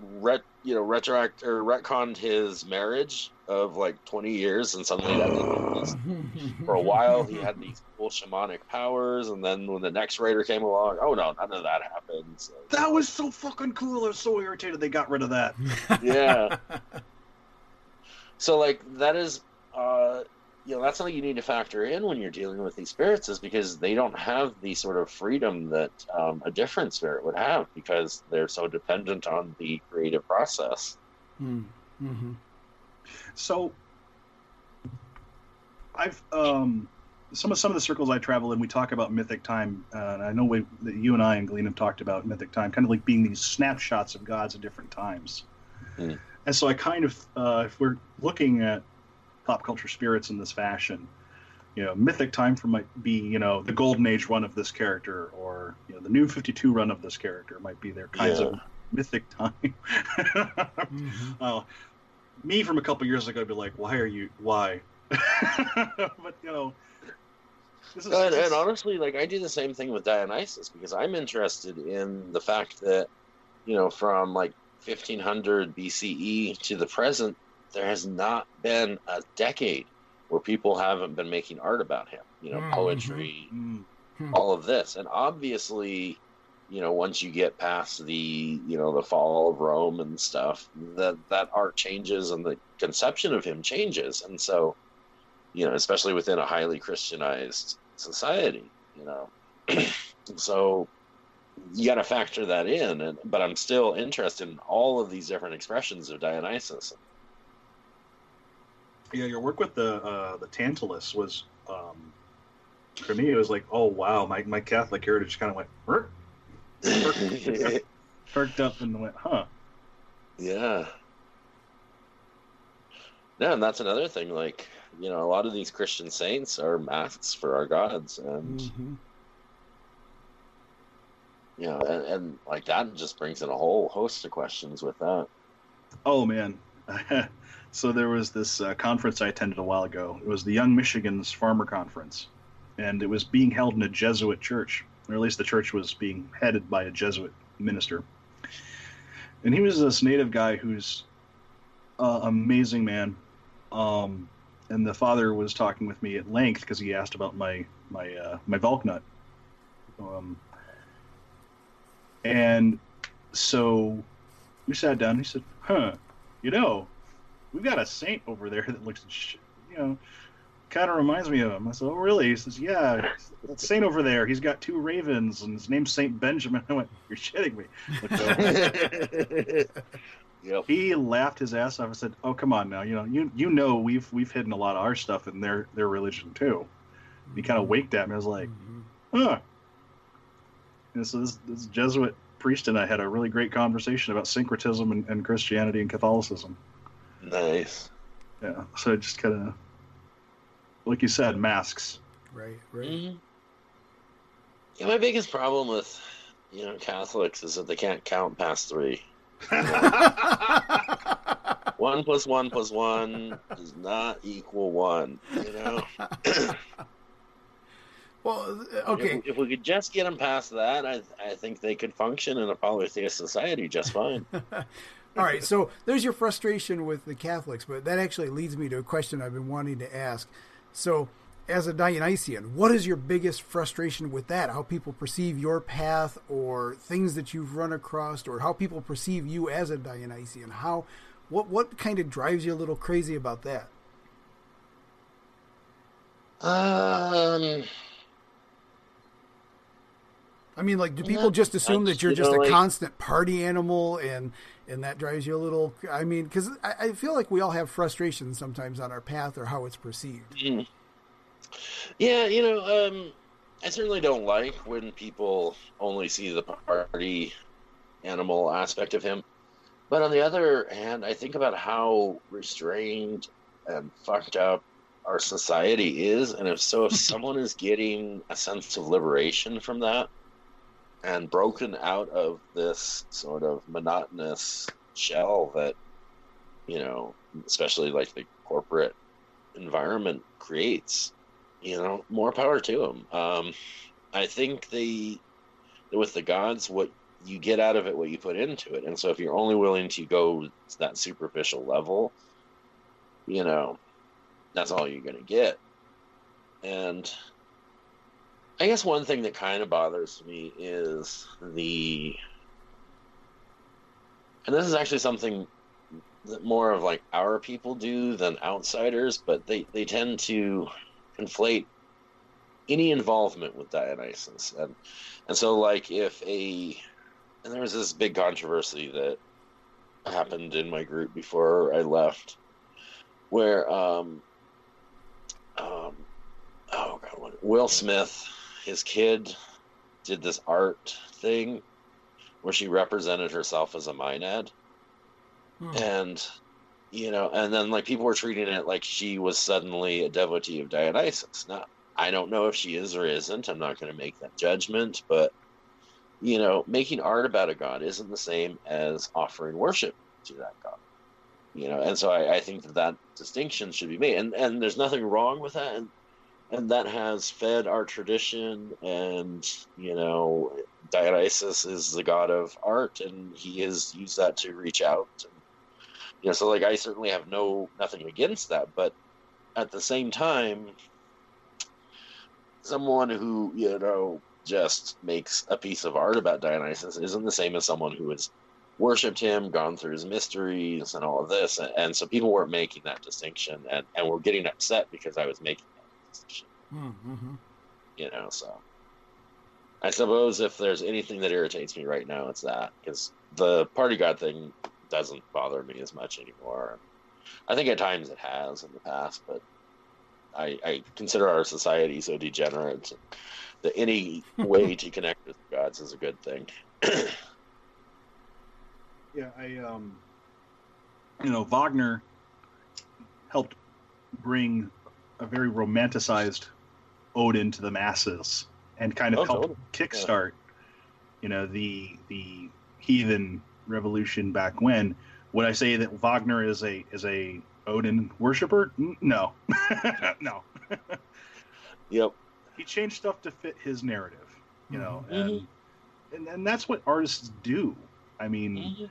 Ret, you know, retroact or retconned his marriage of like 20 years, and suddenly that for a while he had these cool shamanic powers, and then when the next raider came along, oh no, none of that happened. So, that was so fucking cool. I was so irritated they got rid of that. yeah. so like that is, uh, you know, that's something you need to factor in when you're dealing with these spirits, is because they don't have the sort of freedom that um, a different spirit would have because they're so dependent on the creative process. Hmm. Mm-hmm. So I've um, some of some of the circles I travel in, we talk about mythic time. Uh, and I know we, that you and I and Glenn have talked about mythic time, kind of like being these snapshots of gods at different times. Mm. And so I kind of, uh, if we're looking at pop culture spirits in this fashion, you know, mythic time for might be, you know, the golden age run of this character, or you know, the new Fifty Two run of this character might be their kinds yeah. of mythic time. mm-hmm. uh, me from a couple years ago would be like, why are you why? but you know, is, and, and, honestly, like I do the same thing with Dionysus because I'm interested in the fact that you know from like 1500 BCE to the present, there has not been a decade where people haven't been making art about him. You know, mm-hmm. poetry, mm-hmm. all of this, and obviously you know once you get past the you know the fall of rome and stuff that that art changes and the conception of him changes and so you know especially within a highly christianized society you know so you got to factor that in and, but i'm still interested in all of these different expressions of dionysus yeah your work with the uh the tantalus was um for me it was like oh wow my, my catholic heritage kind of went perked up and went, huh? Yeah. Yeah, and that's another thing. Like, you know, a lot of these Christian saints are masks for our gods, and mm-hmm. you know, and, and like that just brings in a whole host of questions with that. Oh man. so there was this uh, conference I attended a while ago. It was the Young Michigan's Farmer Conference, and it was being held in a Jesuit church or at least the church was being headed by a Jesuit minister. And he was this native guy who's uh, amazing man. Um, and the father was talking with me at length because he asked about my my uh, my Valknut. Um, and so we sat down. He said, "Huh, you know, we've got a saint over there that looks, you know, kind of reminds me of him. I said, "Oh, really?" He says, "Yeah, that Saint over there. He's got two ravens, and his name's Saint Benjamin." I went, "You're shitting me." yep. He laughed his ass off and said, "Oh, come on now. You know, you you know we've we've hidden a lot of our stuff in their their religion too." And he kind of mm-hmm. winked at me. I was like, mm-hmm. "Huh." And so this, this Jesuit priest and I had a really great conversation about syncretism and, and Christianity and Catholicism. Nice. Yeah. So it just kind of like you said, masks. Right, right. Mm-hmm. Yeah, my biggest problem with you know Catholics is that they can't count past three. one plus one plus one does not equal one. You know. well, okay. If, if, we could just get them past that, I I think they could function in a polytheist society just fine. All right, so there's your frustration with the Catholics, but that actually leads me to a question I've been wanting to ask. So as a Dionysian, what is your biggest frustration with that? How people perceive your path, or things that you've run across, or how people perceive you as a Dionysian? How, what, what kind of drives you a little crazy about that? Um, I mean, like, do people just assume that you're just a constant party animal, and and that drives you a little? I mean, because I, I feel like we all have frustrations sometimes on our path or how it's perceived. Mm. Yeah, you know, um, I certainly don't like when people only see the party animal aspect of him. But on the other hand, I think about how restrained and fucked up our society is, and if so, if someone is getting a sense of liberation from that and broken out of this sort of monotonous shell that, you know, especially like the corporate environment creates, you know, more power to them. Um, I think the with the gods, what you get out of it, what you put into it, and so if you're only willing to go to that superficial level, you know, that's all you're going to get. And I guess one thing that kind of bothers me is the, and this is actually something that more of like our people do than outsiders, but they they tend to conflate any involvement with Dionysus, and and so like if a and there was this big controversy that happened in my group before I left, where um um oh god Will Smith his kid did this art thing where she represented herself as a Maenad Hmm. and you know and then like people were treating it like she was suddenly a devotee of dionysus. Now i don't know if she is or isn't. I'm not going to make that judgment but you know making art about a god isn't the same as offering worship to that god you know? And so i, I think that that distinction should be made. And and there's nothing wrong with that. And and that has fed our tradition and you know dionysus is the god of art and he has used that to reach out you know so like i certainly have no nothing against that but at the same time someone who you know just makes a piece of art about dionysus isn't the same as someone who has worshipped him gone through his mysteries and all of this and, and so people weren't making that distinction and, and were getting upset because i was making Mm-hmm. you know so. I suppose if there's anything that irritates me right now it's that because the party god thing doesn't bother me as much anymore. I think at times it has in the past but i, I consider our society so degenerate. That any way to connect with the gods is a good thing. Yeah, I um, you know, Wagner helped bring a very romanticized Odin to the masses and kind of Oh, helped totally. kickstart, you know, the the heathen revolution back when. Would I say that Wagner is a is a Odin worshiper? No, no. yep He changed stuff to fit his narrative, you know, Mhm. and, and and that's what artists do. I mean, Mm-hmm.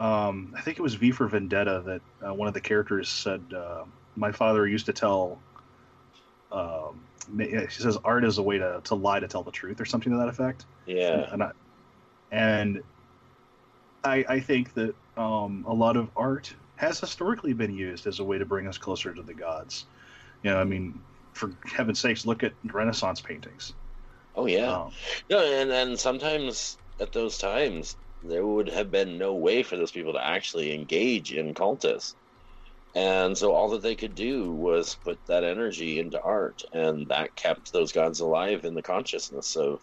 um, I think it was V for Vendetta that uh, one of the characters said, uh, "My father used to tell." Um, she says, "Art is a way to, to lie to tell the truth," or something to that effect. yeah And I, and I, I think that um, a lot of art has historically been used as a way to bring us closer to the gods. You know, I mean, for heaven's sakes, look at Renaissance paintings. oh yeah Um, No, and and sometimes at those times there would have been no way for those people to actually engage in cultus, and so all that they could do was put that energy into art, and that kept those gods alive in the consciousness of,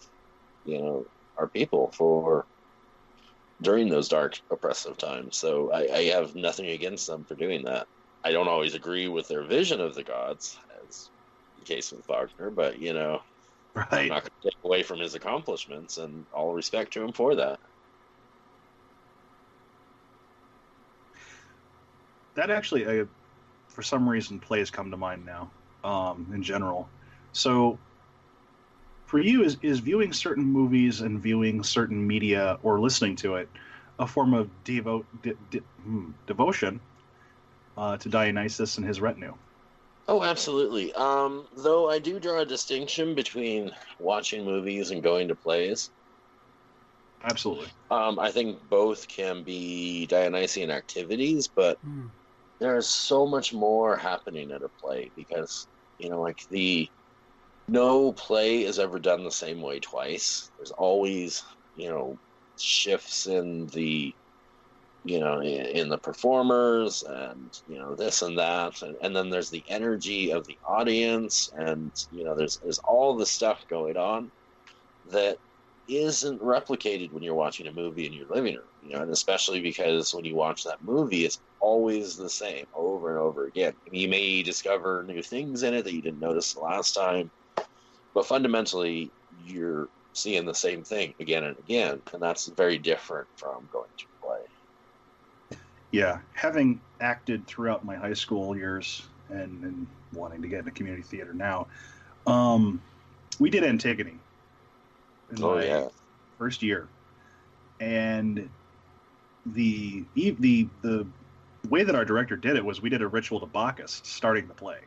you know, our people for during those dark oppressive times. So I, I have nothing against them for doing that. I don't always agree with their vision of the gods, as the case with Wagner, but you know. I'm not going to take away from his accomplishments, and all respect to him for that. That actually, uh, for some reason, plays come to mind now. Um, in general, so for you, is is viewing certain movies and viewing certain media or listening to it a form of devo- de- de- hmm, devotion uh, to Dionysus and his retinue? Oh, absolutely. Um, though I do draw a distinction between watching movies and going to plays. Absolutely. Um, I think both can be Dionysian activities, but Hmm. there's so much more happening at a play because, you know, like the no play is ever done the same way twice. There's always, you know, shifts in the, you know, in, in the performers and, you know, this and that. And, and then there's the energy of the audience and, you know, there's, there's all the stuff going on that isn't replicated when you're watching a movie in your living room, you know, and especially because when you watch that movie, it's always the same over and over again. Mean, you may discover new things in it that you didn't notice the last time, but fundamentally, you're seeing the same thing again and again, and that's very different from going to play. Yeah, having acted throughout my high school years and, and wanting to get into community theater now, um, we did Antigone. in Oh my yeah, first year, and the the the way that our director did it was we did a ritual to Bacchus starting the play,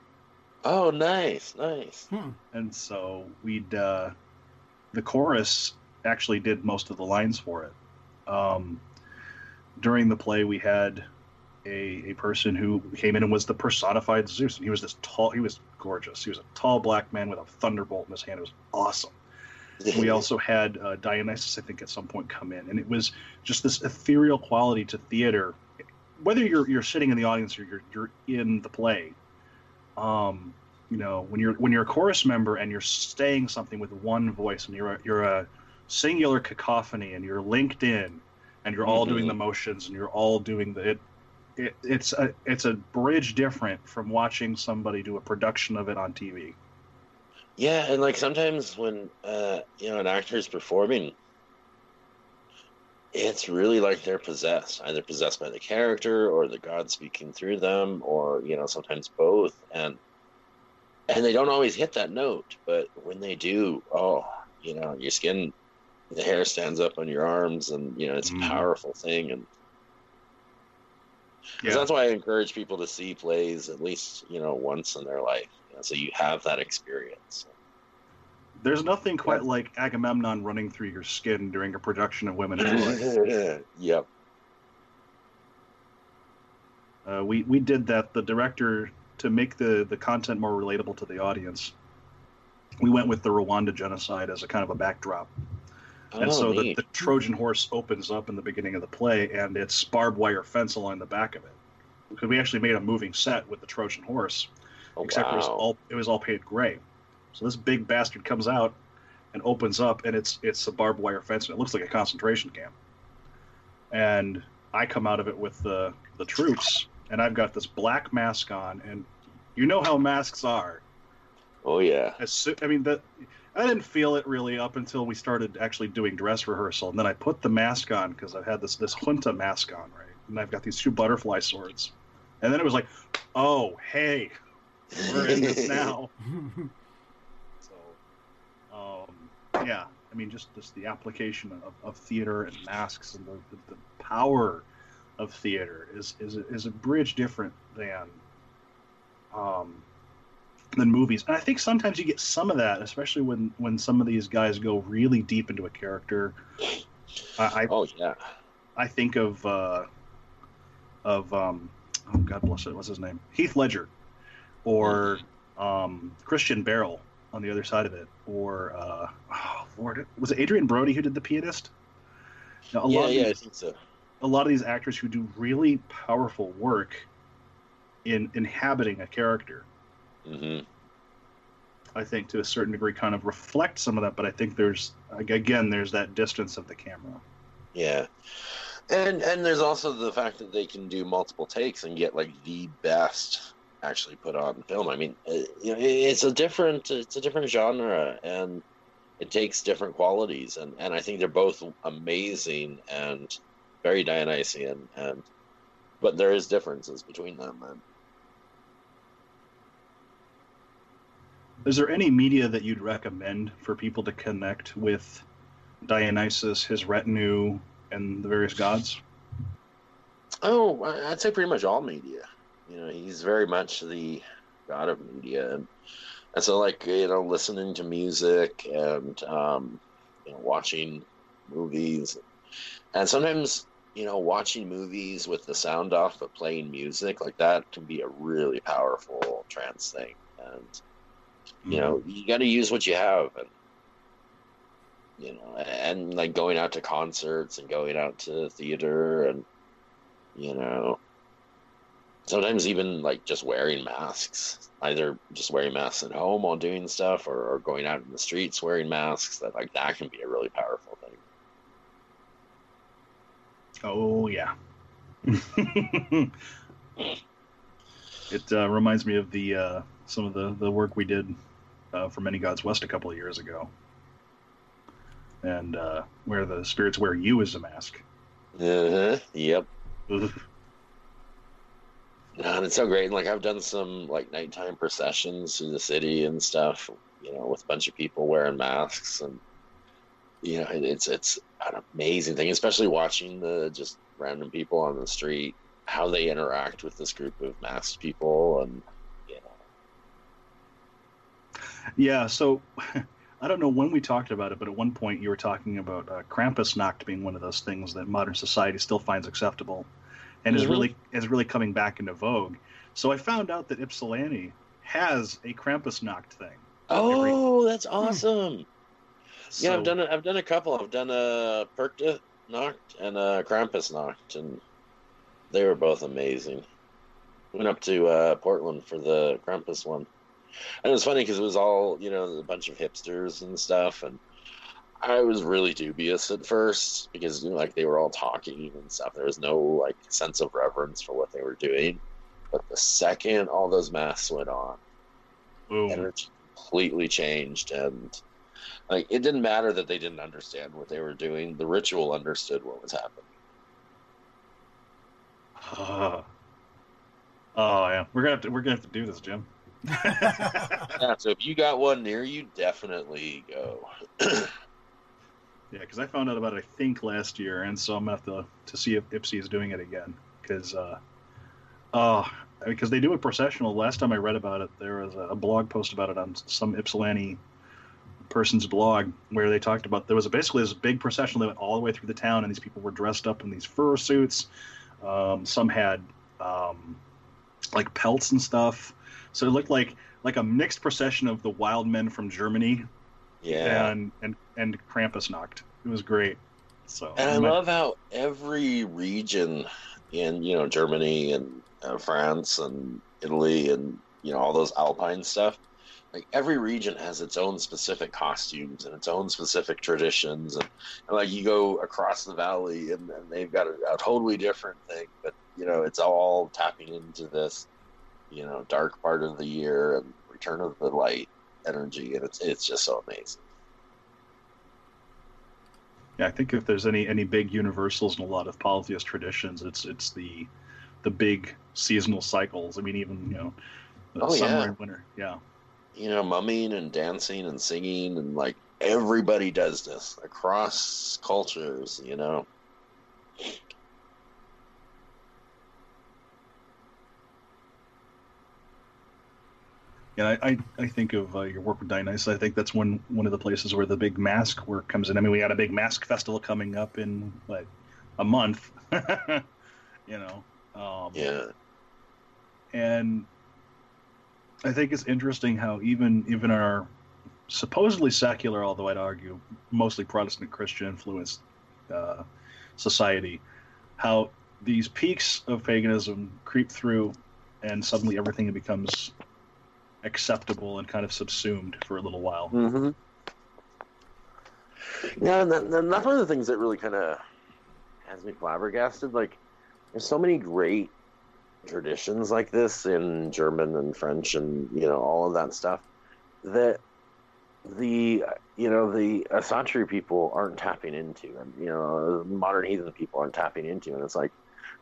oh nice, nice. Hmm. and so we'd uh, the chorus actually did most of the lines for it. Um, during the play, we had a, a person who came in and was the personified Zeus, and he was this tall. He was gorgeous. He was a tall black man with a thunderbolt in his hand. It was awesome. We also had uh, Dionysus, I think, at some point come in, and it was just this ethereal quality to theater. Whether you're you're sitting in the audience or you're you're in the play, um, you know, when you're when you're a chorus member and you're saying something with one voice and you're a, you're a singular cacophony and you're linked in, and you're all doing Mhm. the motions and you're all doing the it. It, it's a it's a bridge different from watching somebody do a production of it on TV. Yeah, and like sometimes when uh, you know an actor is performing, it's really like they're possessed, either possessed by the character or the god speaking through them, or you know sometimes both, and and they don't always hit that note, but when they do, oh, you know, your skin, the hair stands up on your arms, and you know it's a Mhm. powerful thing, and Yeah. that's why I encourage people to see plays at least you know once in their life, you know, so you have that experience. There's nothing quite like Agamemnon running through your skin during a production of Women in Troy. yep. Uh, we we did that. The director to make the the content more relatable to the audience. We went with the Rwanda genocide as a kind of a backdrop, and Oh, so the, neat. the Trojan horse opens up in the beginning of the play, and it's barbed wire fence along the back of it. Because we actually made a moving set with the Trojan horse, Oh, except it was all it was all painted gray. So this big bastard comes out and opens up, and it's it's a barbed wire fence, and it looks like a concentration camp. And I come out of it with the the troops, and I've got this black mask on, and you know how masks are. Oh yeah. As soo- I mean that. I didn't feel it really up until we started actually doing dress rehearsal, and then I put the mask on because I've had this this junta mask on, right? And I've got these two butterfly swords, and then it was like, oh hey, we're in this now. So, um, yeah, I mean, just just the application of, of theater and masks and the, the, the power of theater is is a, is a bridge different than um, than movies. And I think sometimes you get some of that, especially when when some of these guys go really deep into a character. I I, Oh yeah. I think of uh, of um, oh God bless it, what's his name? Heath Ledger, or um, Christian Bale on the other side of it, or uh, oh Lord, was it Adrien Brody who did the pianist? Now, a yeah, lot of yeah, I these, think so. a lot of these actors who do really powerful work in inhabiting a character, hmm I think to a certain degree kind of reflect some of that. But I think there's again there's that distance of the camera. Yeah. And and there's also the fact that they can do multiple takes and get like the best actually put on film. I mean, uh, you know, it's a different it's a different genre and it takes different qualities and and I think they're both amazing and very Dionysian and but there is differences between them and Is there any media that you'd recommend for people to connect with Dionysus, his retinue, and the various gods? Oh, I'd say pretty much all media. You know, he's very much the god of media, and and so like you know listening to music and um, you know watching movies, and sometimes you know watching movies with the sound off but playing music like that can be a really powerful trance thing, and you know you got to use what you have and you know and like going out to concerts and going out to theater and you know sometimes even like just wearing masks either just wearing masks at home while doing stuff or, or going out in the streets wearing masks that like that can be a really powerful thing Oh yeah. it uh, reminds me of the uh, some of the the work we did uh, for Many Gods West a couple of years ago, and uh, where the spirits wear you as a mask. uh-huh. yep Ugh. and it's so great and like i've done some like nighttime processions through the city and stuff you know with a bunch of people wearing masks and you know it, it's it's an amazing thing especially watching the just random people on the street how they interact with this group of masked people and you know Yeah, so I don't know when we talked about it, but at one point you were talking about uh, Krampusnacht being one of those things that modern society still finds acceptable, and is Mhm. really is really coming back into vogue. So I found out that Ypsilanti has a Krampusnacht thing. oh that's awesome So, yeah i've done it i've done a couple i've done a perkta knocked and a Krampusnacht and they were both amazing went up to uh, portland for the krampus one and it was funny because it was all you know a bunch of hipsters and stuff and i was really dubious at first because you know like they were all talking and stuff there was no like sense of reverence for what they were doing but the second all those masks went on boom. energy completely changed and like it didn't matter that they didn't understand what they were doing the ritual understood what was happening Ah. oh yeah, we're gonna have to we're gonna have to do this, Jim. yeah so if you got one near you definitely go Yeah, because I found out about it I think last year, and so I'm gonna have to to see if Ypsi is doing it again. Because uh, oh, because they do a processional. Last time I read about it, there was a blog post about it on some Ypsilanti person's blog where they talked about there was a, basically this big procession that went all the way through the town, and these people were dressed up in these fur suits. Um, some had um, like pelts and stuff, so it looked like like a mixed procession of the wild men from Germany yeah and and and Krampusnacht. It was great. So and i might- love how every region in you know germany and uh, france and italy and you know all those alpine stuff like every region has its own specific costumes and its own specific traditions and, and like you go across the valley and, and they've got a, a totally different thing but you know it's all tapping into this you know dark part of the year and return of the light energy and it's it's just so amazing yeah, I think if there's any any big universals in a lot of polytheist traditions, it's it's the the big seasonal cycles. I mean, even you know, Oh, summer yeah. and winter. Yeah, you know, mumming and dancing and singing and like everybody does this across cultures, you know. Yeah. I I, I think of uh, your work with Dionysus. I think that's one one of the places where the big mask work comes in. I mean, we got a big mask festival coming up in what a month. you know. Um, Yeah. and I think it's interesting how even even our supposedly secular, although I'd argue mostly Protestant Christian influenced uh, society, how these peaks of paganism creep through, and suddenly everything becomes acceptable and kind of subsumed for a little while. Mm-hmm. Yeah, and, that, and that's one of the things that really kind of has me flabbergasted. Like, there's so many great traditions like this in German and French and you know all of that stuff that the you know the Asatru people aren't tapping into, and you know modern heathen people aren't tapping into, and it's like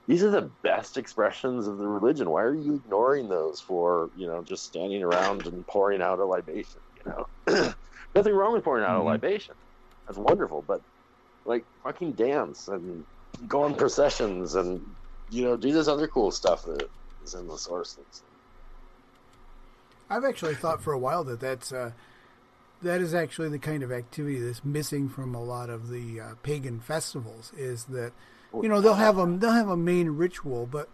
these are the best expressions of the religion. Why are you ignoring those for you know just standing around and pouring out a libation? You know, nothing wrong with pouring out Mhm. a libation. That's wonderful, but like fucking dance and go on processions and you know do this other cool stuff that is in the sources. I've actually thought for a while that that's uh, that is actually the kind of activity that's missing from a lot of the uh, pagan festivals. Is that you know they'll have a they'll have a main ritual, but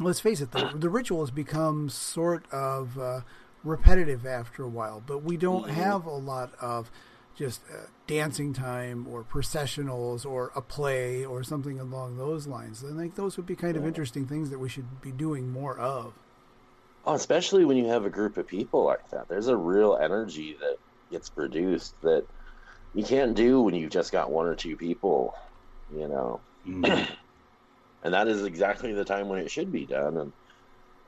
let's face it, the, the ritual has become sort of uh, repetitive after a while. But we don't Mhm. have a lot of just uh, dancing time or processionals or a play or something along those lines. I think those would be kind of interesting things that we should be doing more of. Oh, especially when you have a group of people like that. There's a real energy that gets produced that you can't do when you've just got one or two people, you know. Mm. And that is exactly the time when it should be done. And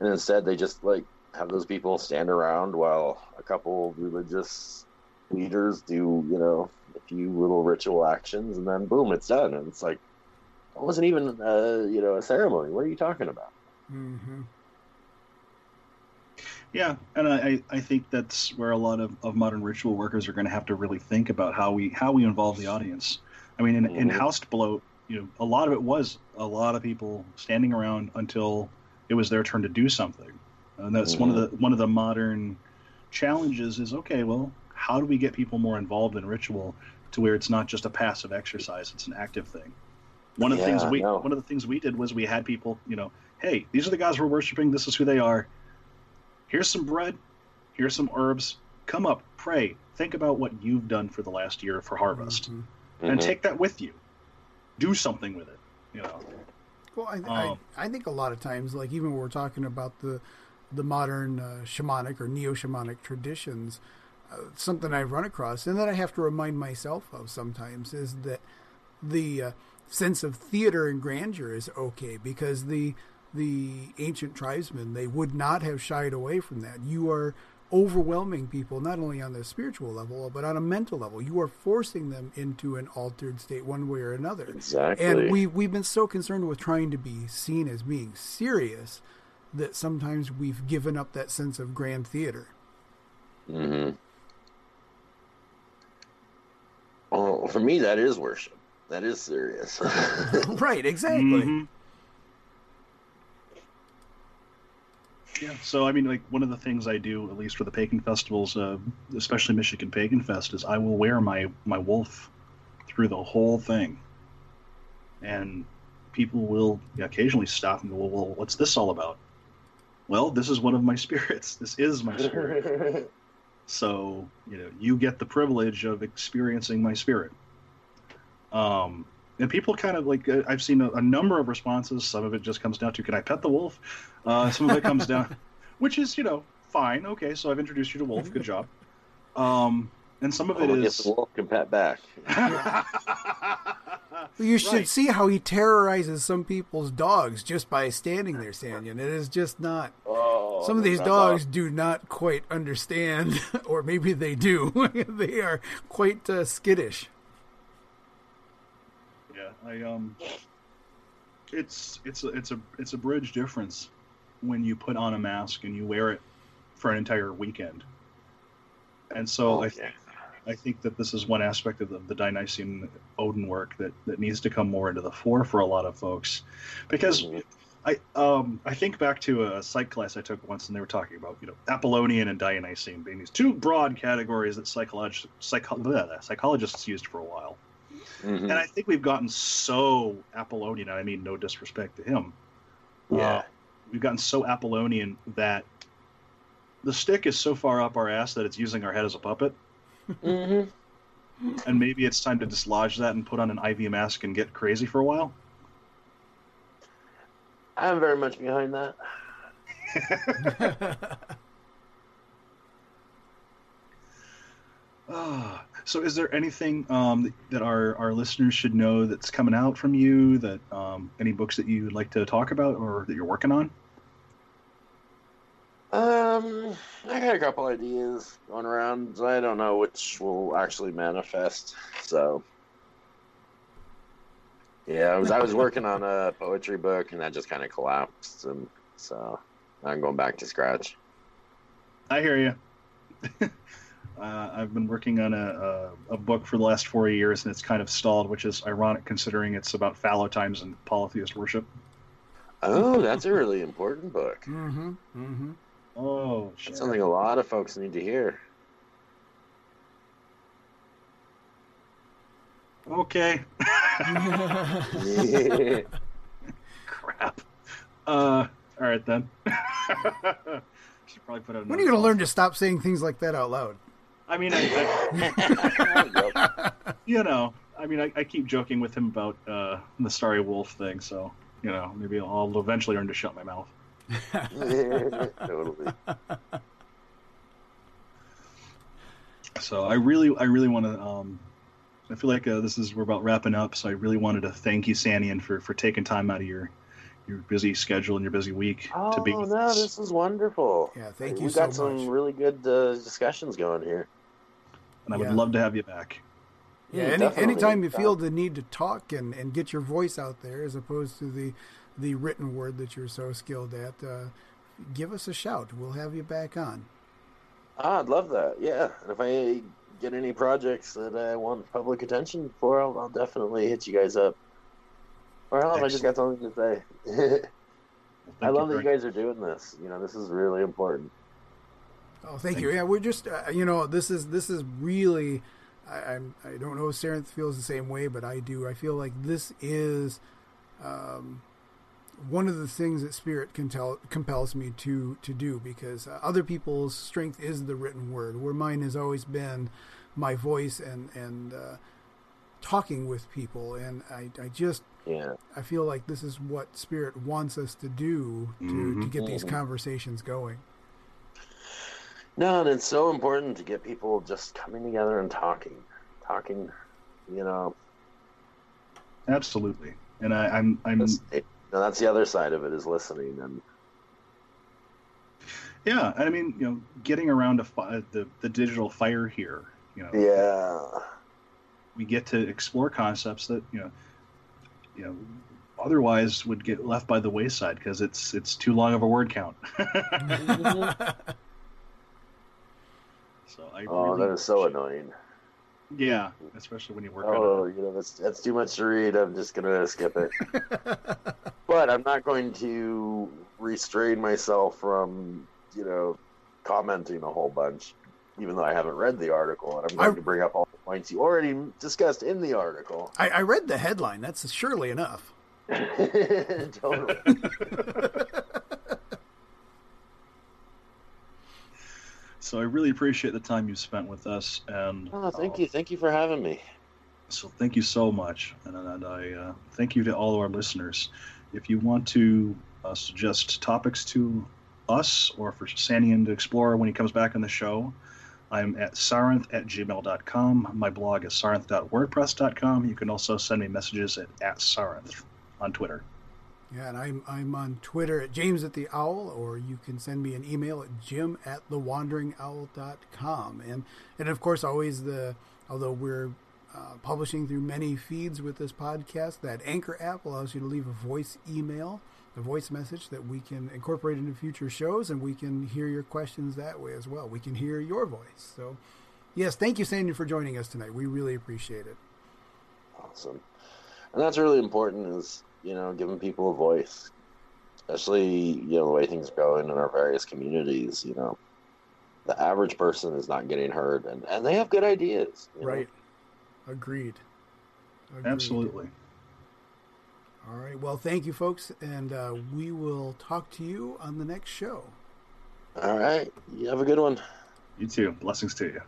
and instead they just like have those people stand around while a couple religious leaders do, you know, a few little ritual actions and then boom, it's done. And it's like it wasn't even uh, you know, a ceremony. What are you talking about? Mm-hmm. Yeah, and I, I think that's where a lot of, of modern ritual workers are going to have to really think about how we how we involve the audience. I mean, in, in Mhm. House Bloat, you know, a lot of it was a lot of people standing around until it was their turn to do something, and that's one of the one of the modern challenges. Is okay, well, how do we get people more involved in ritual to where it's not just a passive exercise; it's an active thing. One of the things we no. one of the things we did was we had people, you know, hey, these are the guys we're worshiping. This is who they are here's some bread, here's some herbs. Come up, pray, think about what you've done for the last year for harvest, Mhm. and Mhm. take that with you. Do something with it. You know. Well, I, Um, I, I think a lot of times, like even when we're talking about the the modern uh, shamanic or neo shamanic traditions, uh, something I've run across and that I have to remind myself of sometimes is that the uh, sense of theater and grandeur is okay because the the ancient tribesmen they would not have shied away from that. You are overwhelming people not only on the spiritual level but on a mental level. You are forcing them into an altered state one way or another. Exactly. And we we've been so concerned with trying to be seen as being serious that sometimes we've given up that sense of grand theater. hmm Well, for me, that is worship. That is serious. right, exactly. Mhm. Yeah. So I mean, like one of the things I do, at least for the pagan festivals, uh, especially Michigan Pagan Fest, is I will wear my my wolf through the whole thing, and people will occasionally stop and go, "Well, well what's this all about?" Well, this is one of my spirits. This is my spirit. So, you know, you get the privilege of experiencing my spirit. Um, and people kind of like, uh, I've seen a, a number of responses. Some of it just comes down to, can I pet the wolf? Uh, some of it comes down, which is, you know, fine. Okay, so I've introduced you to Wolf. Good job. Um, and some of it Oh, is. the wolf can pat back. You should Right. see how he terrorizes some people's dogs just by standing there, Sannion. It is just not. Oh, some of these dogs awesome. do not quite understand, or maybe they do. they are quite uh, skittish. I um, it's it's a it's a it's a bridge difference when you put on a mask and you wear it for an entire weekend. And so Oh, I yeah. I think that this is one aspect of the, the Dionysian Odin work that, that needs to come more into the fore for a lot of folks, because Mhm. I um I think back to a psych class I took once and they were talking about you know Apollonian and Dionysian being these two broad categories that psycholog- psycho- bleh, psychologists used for a while. Mhm. And I think we've gotten so Apollonian. I mean, no disrespect to him. Yeah. Uh, we've gotten so Apollonian that the stick is so far up our ass that it's using our head as a puppet. hmm And maybe it's time to dislodge that and put on an IV mask and get crazy for a while. I'm very much behind that. Ah, so, is there anything um, that our, our listeners should know that's coming out from you? That um, any books that you'd like to talk about or that you're working on? Um, I got a couple ideas going around. I don't know which will actually manifest. So, yeah, I was I was working on a poetry book, and that just kind of collapsed, and so I'm going back to scratch. I hear you. uh, I've been working on a, a, a book for the last four years, and it's kind of stalled, which is ironic considering it's about fallow times and polytheist worship. Oh, that's a really important book. mm-hmm. Mm-hmm. Oh, shit. That's something a lot of folks need to hear. Okay. Crap. Uh, all right then. Should probably put out. When are you going to learn to stop saying things like that out loud? I mean, I, I, you know, I mean, I, I, keep joking with him about uh, the Starry Wolf thing, so you know, maybe I'll eventually learn to shut my mouth. totally. So I really, I really want to. Um, I feel like uh, this is we're about wrapping up, so I really wanted to thank you, Sannion, for for taking time out of your your busy schedule and your busy week oh, to be. Oh no, this is wonderful. Yeah, thank we you. We've got so some much. really good uh, discussions going here, and I would love to have you back. Yeah, Mm, any, anytime you feel the need to talk and, and get your voice out there, as opposed to the the written word that you're so skilled at, uh, give us a shout. We'll have you back on. Ah, I'd love that. Yeah, and if I get any projects that I want public attention for, I'll, I'll definitely hit you guys up. Or hell, if I just got something to say. I love that you guys are doing this. You know, this is really important. Oh, thank, Thank you. Yeah, we're just uh, you know this is this is really. I, I'm I don't know if Sarenth feels the same way, but I do. I feel like this is um, one of the things that Spirit can tell, compels me to to do because uh, other people's strength is the written word, where mine has always been my voice and and uh, talking with people, and I I just Yeah. I feel like this is what Spirit wants us to do to, to Mhm. get these Mhm. conversations going. No, and it's so important to get people just coming together and talking, talking. You know, Absolutely, and I, I'm I'm that's, it, no, that's the other side of it is listening. And yeah. I mean, you know, getting around to fi- uh, the the digital fire here. You know, yeah, we get to explore concepts that you know, you know, otherwise would get left by the wayside because it's it's too long of a word count. so I oh, really that is so appreciate- annoying. Yeah, especially when you work Oh, on you know, that's that's too much to read. I'm just gonna skip it. but I'm not going to restrain myself from, you know, commenting a whole bunch, even though I haven't read the article, and I'm going I- to bring up all the points you already discussed in the article. I, I read the headline. That's surely enough. totally. So I really appreciate the time you spent with us, and Oh, thank uh, you, thank you for having me. So thank you so much, and, and I uh, thank you to all of our listeners. If you want to uh, suggest topics to us or for Sannion to explore when he comes back on the show, I'm at sarenth at gmail.com. My blog is sarenth.wordpress.com. You can also send me messages at, at sarenth on Twitter. Yeah, and I'm I'm on Twitter at James at the Owl, or you can send me an email at Jim at thewanderingowl.com. And and of course always the although we're uh, publishing through many feeds with this podcast, that Anchor app allows you to leave a voice email, a voice message that we can incorporate into future shows, and we can hear your questions that way as well. We can hear your voice. So, yes, thank you, Sandy, for joining us tonight. We really appreciate it. Awesome. And that's really important is, you know, giving people a voice. Especially, you know, the way things are going in our various communities, you know. The average person is not getting heard and, and they have good ideas. you know. Right. Agreed. Agreed. Absolutely. All right. Well, thank you, folks, and uh, we will talk to you on the next show. All right. You have a good one. You too. Blessings to you.